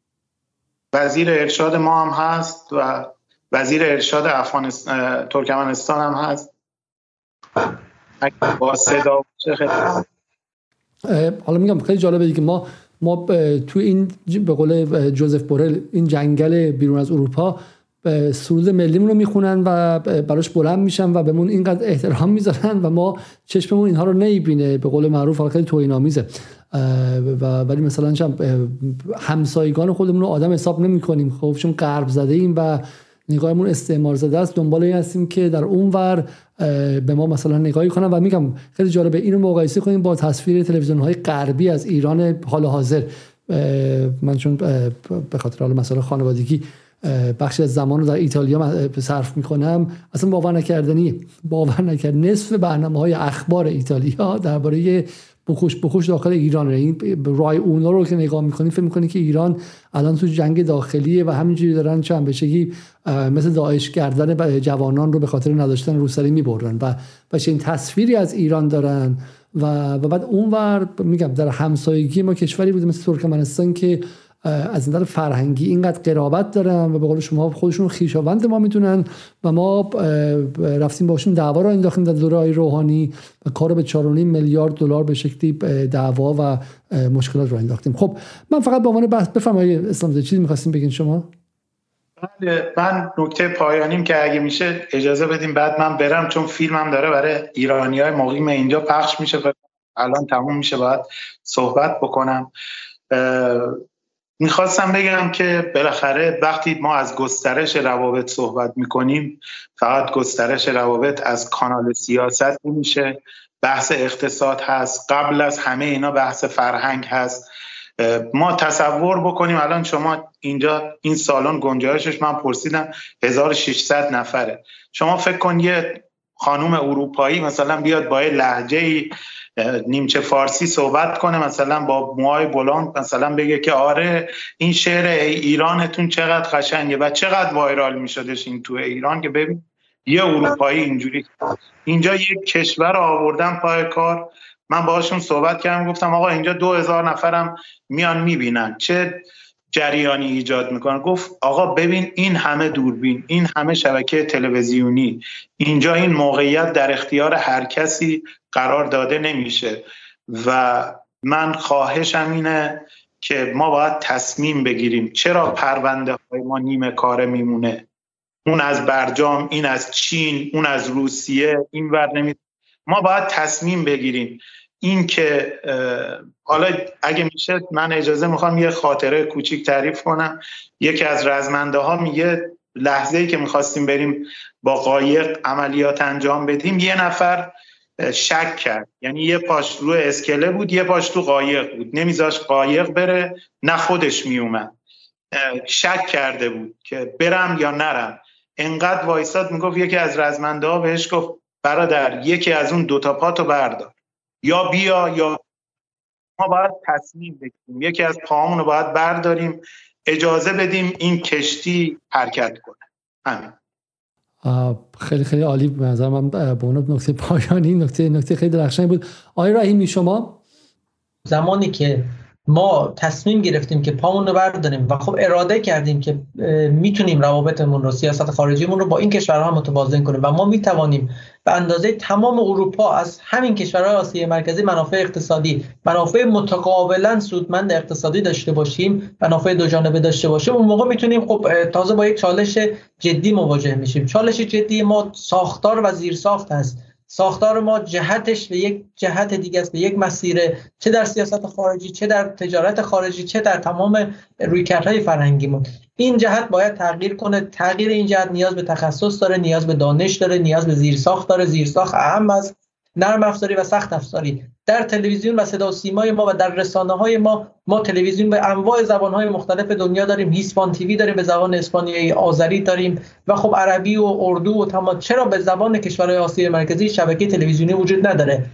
وزیر ارشاد ما هم هست و وزیر ارشاد ترکمنستان هم هست. با صدا حالا میگم خیلی جالبه دیگه. ما ما تو این به قول جوزف بورل این جنگل بیرون از اروپا سرود ملیمون رو می‌خونن و براش بلند میشن و بهمون اینقدر احترام می‌ذارن و ما چشممون اینها رو نمی‌بینه به قول معروف خیلی توهین آمیزه و ولی مثلا همسایگان خودمون رو آدم حساب نمی کنیم خب چون غرب زده ایم و نگاهمون استعمار زده است. دنبال این هستیم که در اون ور به ما مثلا نگاهی کنن. و میگم خیلی جالبه اینو مقایسه کنیم با تصویر تلویزیون های غربی از ایران حال حاضر. من چون به خاطر حال مسئله خانوادگی بخشی از زمان رو در ایتالیا صرف می‌کنم. اصلا باور نکردنی باور نکرد. نصف برنامه های اخبار ایتالیا درباره بخوش بخوش داخل ایران این رای اونا رو که نگاه می‌کنی فکر می‌کنی که ایران الان تو جنگ داخلیه و همینجوری دارن چند بشگی مثل داعش کردن جوانان رو به خاطر نداشتن روسری می‌برن و و این تصویری از ایران دارن. و, و بعد اونور میگم در همسایگی ما کشوری بود مثل ترکمنستان که از نظر فرهنگی اینقدر قرابت دارن و به قول شما خودشون خیشاوند ما می‌تونن و ما رفتیم باشون دعوا رو انداختیم در دوره روحانی و کار به 4.5 میلیارد دلار به شکلی دعوا و مشکلات رو انداختیم. خب من فقط به عنوان بحث بفرمایید اسلام چیزی می‌خواستیم بگین شما؟ بله، من نکته پایانیم که اگه میشه اجازه بدیم بعد من برم چون فیلمم داره برای ایرانی های مقیم اینجا پخش میشه الان تموم میشه باید صحبت بکنم. می‌خواستم بگم که بالاخره وقتی ما از گسترش روابط صحبت می‌کنیم فقط گسترش روابط از کانال سیاست نمیشه. بحث اقتصاد هست. قبل از همه اینا بحث فرهنگ هست. ما تصور بکنیم الان شما اینجا این سالن گنجایشش من پرسیدم 1600 نفره. شما فکر کن یه خانوم اروپایی مثلا بیاد با لحجه نیمچه فارسی صحبت کنه مثلا با موهای بلند مثلا بگه که آره این شعر ایرانتون چقدر قشنگه و چقدر وایرال میشدش این تو ایران که ببین یه اروپایی اینجوری. اینجا یک کشور آوردن پای کار. من باهاشون صحبت کردم گفتم آقا اینجا دو هزار نفرم میان می‌بینن. چه جریانی ایجاد می‌کنن گفت آقا ببین این همه دوربین این همه شبکه تلویزیونی اینجا این موقعیت در اختیار هر کسی قرار داده نمیشه. و من خواهشم اینه که ما باید تصمیم بگیریم چرا پرونده های ما نیمه کاره میمونه. اون از برجام این از چین اون از روسیه این ور نمی ما باید تصمیم بگیریم این که حالا اگه میشه من اجازه می‌خوام یه خاطره کوچیک تعریف کنم. یکی از رزمنده ها میگه لحظه ای که می‌خواستیم بریم با قایق عملیات انجام بدیم یه نفر شک کرد. یعنی یه پاش رو اسکله بود یه پاش تو قایق بود. نمیذاش قایق بره نه خودش میومد شک کرده بود که برم یا نرم. انقدر وایساد می‌گفت یکی از رزمنده ها بهش گفت برادر یکی از اون دوتا پاتو بردار. یا بیا یا ما باید تصمیم بگیریم. یکی از پاهامون رو باید برداریم اجازه بدیم این کشتی حرکت کنه. همین. خیلی خیلی عالی. به نظر من به اون نکته پایانی نکته نکته خیلی درخشانی بود. آقای رحیمی شما؟ زمانی که ما تصمیم گرفتیم که پامون رو برداریم و خب اراده کردیم که می‌تونیم روابطمون رو سیاست خارجیمون رو با این کشورها متوازن کنیم و ما می‌توانیم به اندازه تمام اروپا از همین کشورهای آسیای مرکزی منافع اقتصادی منافع متقابلا سودمند اقتصادی داشته باشیم منافع دو جانبه داشته باشیم اون موقع می‌تونیم خب تازه با یک چالش جدی مواجه میشیم. چالش جدی ما ساختار و زیرساخت هست. ساختار ما جهتش به یک جهت دیگه است به یک مسیر چه در سیاست خارجی چه در تجارت خارجی چه در تمام رویکردهای فرهنگیمون این جهت باید تغییر کنه. تغییر این جهت نیاز به تخصص داره نیاز به دانش داره نیاز به زیرساخت داره. زیرساخت اهم از نرم افزاری و سخت افزاری. در تلویزیون و صدا و سیمای ما و در رسانه های ما ما تلویزیون به انواع زبان های مختلف دنیا داریم. هیسپان تیوی داریم به زبان اسپانیایی آذری داریم. و خب عربی و اردو و تمام چرا به زبان کشورهای آسیای مرکزی شبکه تلویزیونی وجود نداره؟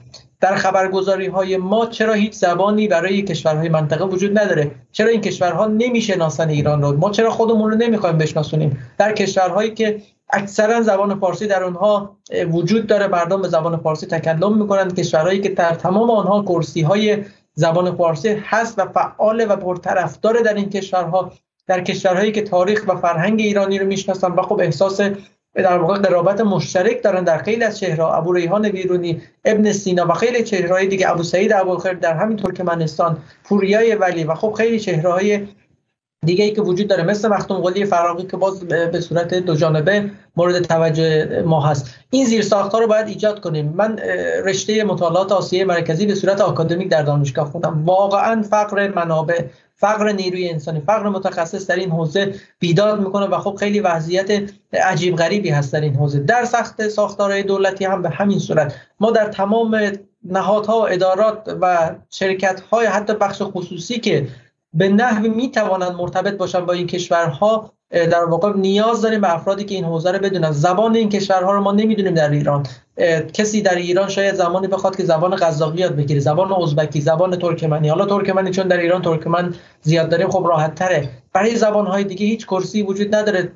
در خبرگزاری های ما چرا هیچ زبانی برای کشورهای منطقه وجود نداره؟ چرا این کشورها نمی‌شناسن ایران رو؟ ما چرا خودمون رو نمی‌خوایم بشناسونیم؟ در کشورهایی که اکثرا زبان فارسی در اونها وجود داره. مردم به زبان فارسی تکلم می‌کنند. کشورهایی که در تمام آنها کرسی های زبان فارسی هست و فعال و پرطرفدار در این کشورها. در کشورهایی که تاریخ و فرهنگ ایرانی رو می‌شناسن و خب احساس در واقع قرابت مشترک دارن در خیلی از چهرها ابو ریحان بیرونی ابن سینا و خیلی چهرهای دیگه. ابو سعید ابوالخیر در همین ترکمنستان پوریای ولی و خب خیلی چهرهای دیگه ای که وجود داره مثل مختوم قلی فراقی که باز به صورت دو جانبه مورد توجه ما هست. این زیر ها رو باید ایجاد کنیم. من رشته مطالعات آسیای مرکزی به صورت آکادمیک در دانشگاه خوندم واقعا فقر منابع فقر نیروی انسانی فقر متخصص در این حوزه بیداد می‌کنه و خب خیلی وضعیت عجیب غریبی هست در این حوزه. در سخت ساختارهای دولتی هم به همین صورت. ما در تمام نهادها و ادارات و شرکت های حتی بخش خصوصی که به نحوی می‌توانند مرتبط باشن با این کشورها در واقع نیاز داریم به افرادی که این حوزه رو بدونن. زبان این کشورها رو ما نمی‌دونیم در ایران. کسی در ایران شاید زمانی بخواد که زبان قزاقی یاد بگیره. زبان ازبکی زبان ترکمنی. حالا ترکمنی چون در ایران ترکمن زیاد داریم خب راحت تره برای زبان های دیگه هیچ کرسی وجود نداره.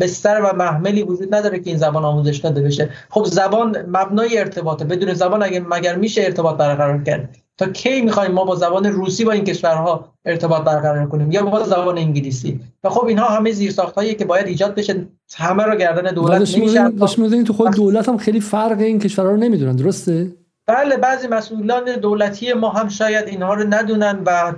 بستر و محملی وجود نداره که این زبان آموزش داده بشه. خب زبان مبنای ارتباطه. بدون زبان اگه مگر میشه ارتباط برقرار کرد؟ تا کی می‌خوایم ما با زبان روسی با این کشورها ارتباط برقرار کنیم یا با زبان انگلیسی؟ و خب اینها همه زیرساخت هایی که باید ایجاد بشه همه رو گردن دولت نمیشه تو خود دولت هم خیلی فرق این کشورها رو نمی‌دونن درسته؟ بله بعضی مسئولان دولتی ما هم شاید اینها رو ندونن و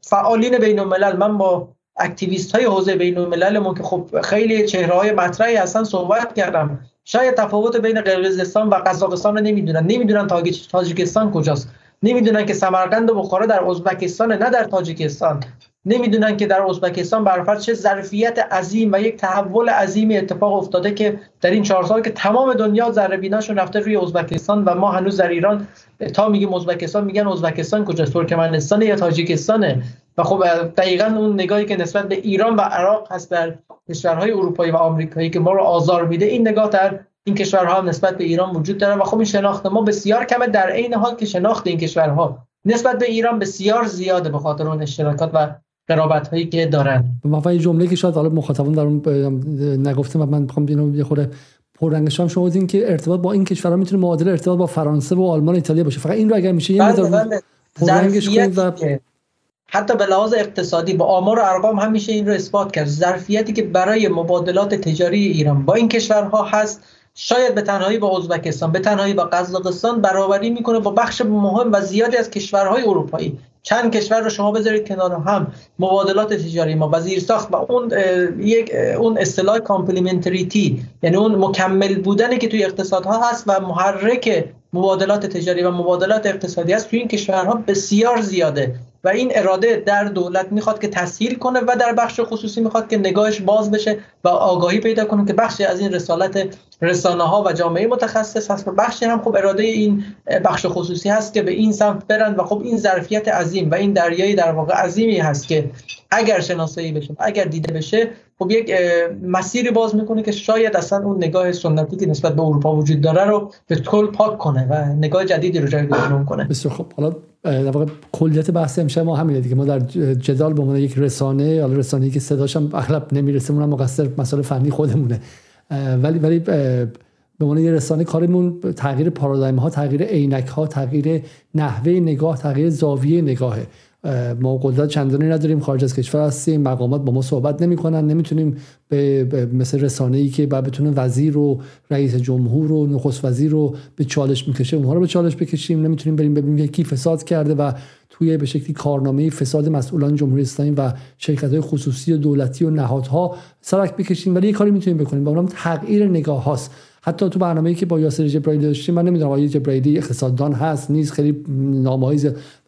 فعالین بین الملل من با اکتیویست های حوزه بین الملل ما که خب خیلی چهره های مطرحی هستن صحبت کردم. شاید تفاوت بین قرقیزستان و قزاقستان رو نمی‌دونن. نمی‌دونن تاجیکستان کجاست. نمی‌دونن که سمرقند و بخارا در ازبکستان نه در تاجیکستان. نمی‌دونن که در ازبکستان برفرض چه ظرفیت عظیم و یک تحول عظیمی اتفاق افتاده که در این چهار سال که تمام دنیا ذره بیناشون رفته روی ازبکستان و ما هنوز در ایران تا میگیم ازبکستان میگن ازبکستان کجاست ترکمنستان یا تاجیکستانه؟ و خب دقیقا اون نگاهی که نسبت به ایران و عراق هست در کشورهای اروپایی و آمریکایی که ما رو آزار میده این نگاه در این کشورها هم نسبت به ایران وجود داره و خب این شناخت ما بسیار کمه در عین حال که شناخت این کشورها نسبت به ایران بسیار زیاده به خاطر اون اشتراکات و قرابت هایی که دارن. و جمله که شاید حالا مخاطبون در اون نگفتم و من می‌خوام اینو یه خورده پررنگش هم شما که ارتباط با این کشورها می‌تونه معادل ارتباط با فرانسه و آلمان و ایتالیا باشه. فقط این رو اگر میشه یه بله بله. پررنگش کنید و حتی به لحاظ اقتصادی با آمار و ارقام هم میشه این رو اثبات کرد. ظرفیتی که برای مبادلات تجاری ایران با این کشورها هست شاید به تنهایی با ازبکستان به تنهایی با قزاقستان برابری می‌کنه با بخش مهم و زیادی از کشورهای اروپایی. چند کشور رو شما بذارید کنار هم. مبادلات تجاری ما و ساخت و اون یک اون اصطلاح complementarity یعنی اون مکمل بودنی که توی اقتصادها هست و محرک مبادلات تجاری و مبادلات اقتصادی است توی این کشورها بسیار زیاده. و این اراده در دولت می‌خواد که تسهیل کنه و در بخش خصوصی می‌خواد که نگاهش باز بشه و آگاهی پیدا کنه که بخشی از این رسالت رسانه ها و جامعه متخصص هست و بخشی هم خب اراده این بخش خصوصی هست که به این سمت برن و خب این ظرفیت عظیم و این دریایی در واقع عظیمی هست که اگر شناسایی بشه اگر دیده بشه خب یک مسیری باز می‌کنه که شاید اصلا اون نگاه سنتی که نسبت به اروپا وجود داره رو به کل پاک کنه و نگاه جدیدی رو جایگزین کنه. بسیار خب حالا در واقع کلیت بحث امشب ما همینه دیگه. ما در جدال به عنوان یک رسانه حالا رسانه‌ای که صداش هم اغلب نمی‌رسه اونم مقصر مسائل فنی خودمونه. ولی ولی به عنوان یه رسانه کارمون تغییر پارادایم ها تغییر عینک ها تغییر نحوه نگاه تغییر زاویه نگاهه. ما قدرت چندانی نداریم خارج از کشور هستیم مقامات با ما صحبت نمی‌کنن نمی‌تونیم به مثل رسانه ای که بعد بتونه وزیر و رئیس جمهور و نخست وزیر رو به چالش می‌کشه اونها رو به چالش بکشیم. نمی‌تونیم بریم ببینیم کی فساد کرده و توی به شکلی کارنامه فساد مسئولان جمهوری اسلامی و شرکت های خصوصی و دولتی و نهادها سرک بکشیم. ولی یه کاری می‌تونیم بکنیم. و اونم تغییر نگاه هاست. حتی تو برنامه‌ای که با یاسر جبرائیلی داشتیم من نمی‌دونم آیا جبرائیلی اقتصاددان هست نیست خیلی نامه‌ای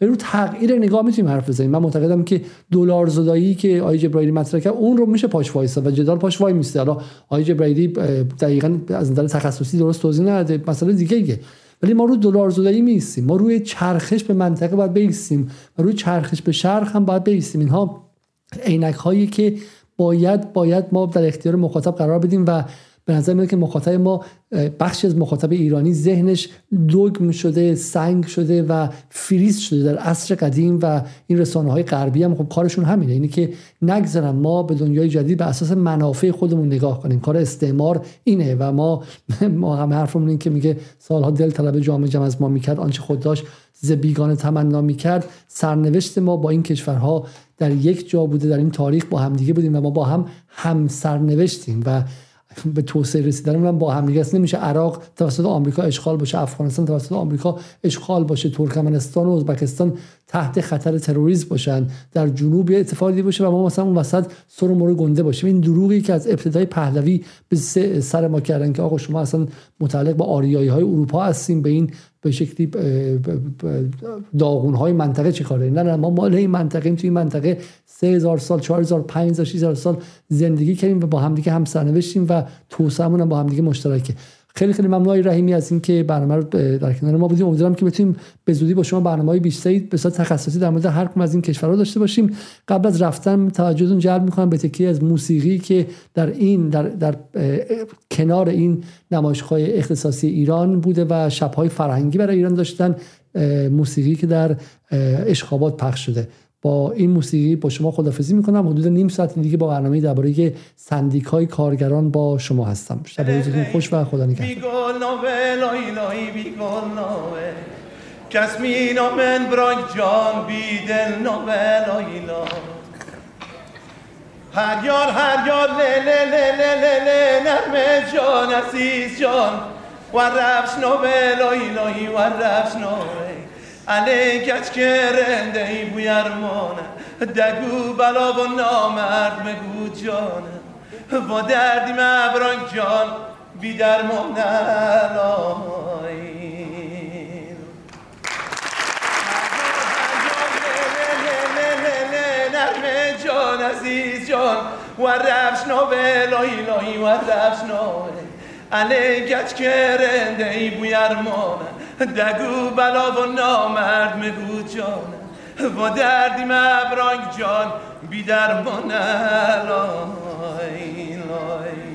ولی رو تغییر نگاه می‌تونیم حرف بزنیم. من معتقدم که دلار زدایی که آقای جبرائیلی مطرح کرد اون رو میشه پاش وایسا و جدال پاش وای میسته. حالا آقای جبرائیلی دقیقاً از نظر تخصصی درست توضیح نداده مسئله دیگه. ولی ما رو دلار زدایی میستیم ما روی چرخش به منطقه باید بیستیم. و روی چرخش به شرق هم باید بیستیم. اینها عینک هایی که باید باید ما در اختیار مخاطب قرار بدیم و به نظر میاد که مخاطب ما بخشی از مخاطب ایرانی ذهنش دوگم شده سنگ شده و فریز شده در عصر قدیم و این رسانه های غربی هم. خب کارشون همینه اینه که نگذارن ما به دنیای جدید به اساس منافع خودمون نگاه کنیم. کار استعمار اینه و ما ما همه حرفمون این که میگه سالها دل طلب جامعه جمع از ما می‌کرد آنچه خود داشت ز بیگانه تمنا می‌کرد. سرنوشت ما با این کشورها در یک جا بوده در این تاریخ با همدیگه بودیم و ما با هم هم سرنوشتیم و به توسعه رسیدن. من با هم دیگه نمیشه عراق توسط آمریکا اشغال باشه افغانستان توسط آمریکا اشغال باشه ترکمنستان و ازبکستان تحت خطر تروریسم باشن در جنوب یه اتفاقی باشه و ما مثلا اون وسط سر و گنده باشیم. این دروغی که از ابتدای پهلوی به سر ما کردن که آقا شما اصلا متعلق با آریایی های اروپا هستیم به این به شکلی داغون های منطقه چی کاره؟ نه نه ما مال این منطقه این توی این منطقه 3000 سال 4000 5000 6000 سال زندگی کردیم و با همدیگه هم سرنوشتیم و توسعه‌مون هم با همدیگه مشترکه. خیلی خیلی ممنون رحیمی از اینکه برنامه رو در کنار ما بودیم. امیدوارم که بتونیم به زودی با شما برنامه های بیشتری به صورت تخصصی در مورد هر کدوم از این کشورها داشته باشیم. قبل از رفتن توجهتون جلب می‌کنم به تکیه از موسیقی که در این در, در کنار این نمایشگاه اختصاصی ایران بوده و شبهای فرهنگی برای ایران داشتن موسیقی که در اشخابات پخش شده. با این موسیقی با شما خدافزی می‌کنم. حدود نیم ساعت دیگه با برنامه درباره سندیکای کارگران با شما هستم. شب روزتون خوش و خدا نگهدار. کس می نامن برای جان بی دل نامن آیلا هر یار هر یار لی لی لی نرم جان عزیز جان. و رفش نوبل آیلایی و رفش نوبل علی کچ کرنده ای بوی ارمانه. دگو بلا و نامرد مگو جانه با دردی مبران جان بی درمان نرم جان عزیز جان و رفش نوبل آی لای و رفش نوبل علی گچ کرنده ای بوی ارمانه دگو بلا و نامرد مگو جانه. و دردی مبرانگ جان بی درمان لای لای.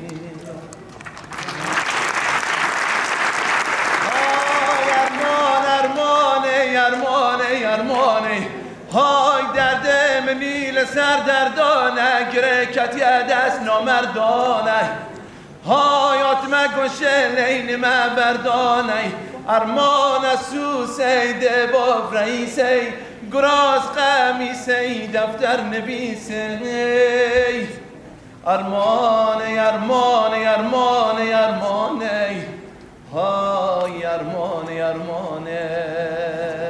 ارمانه ارمانه ارمانه. های درد منیل سردردانه گرکتی دست نامردانه. های آتمه گوشه لین بردانه ارمان سوسه ده با رئیسه گراز قمیسه دفتر نویسه ارمانه ارمانه ارمانه ارمانه های ارمانه ارمانه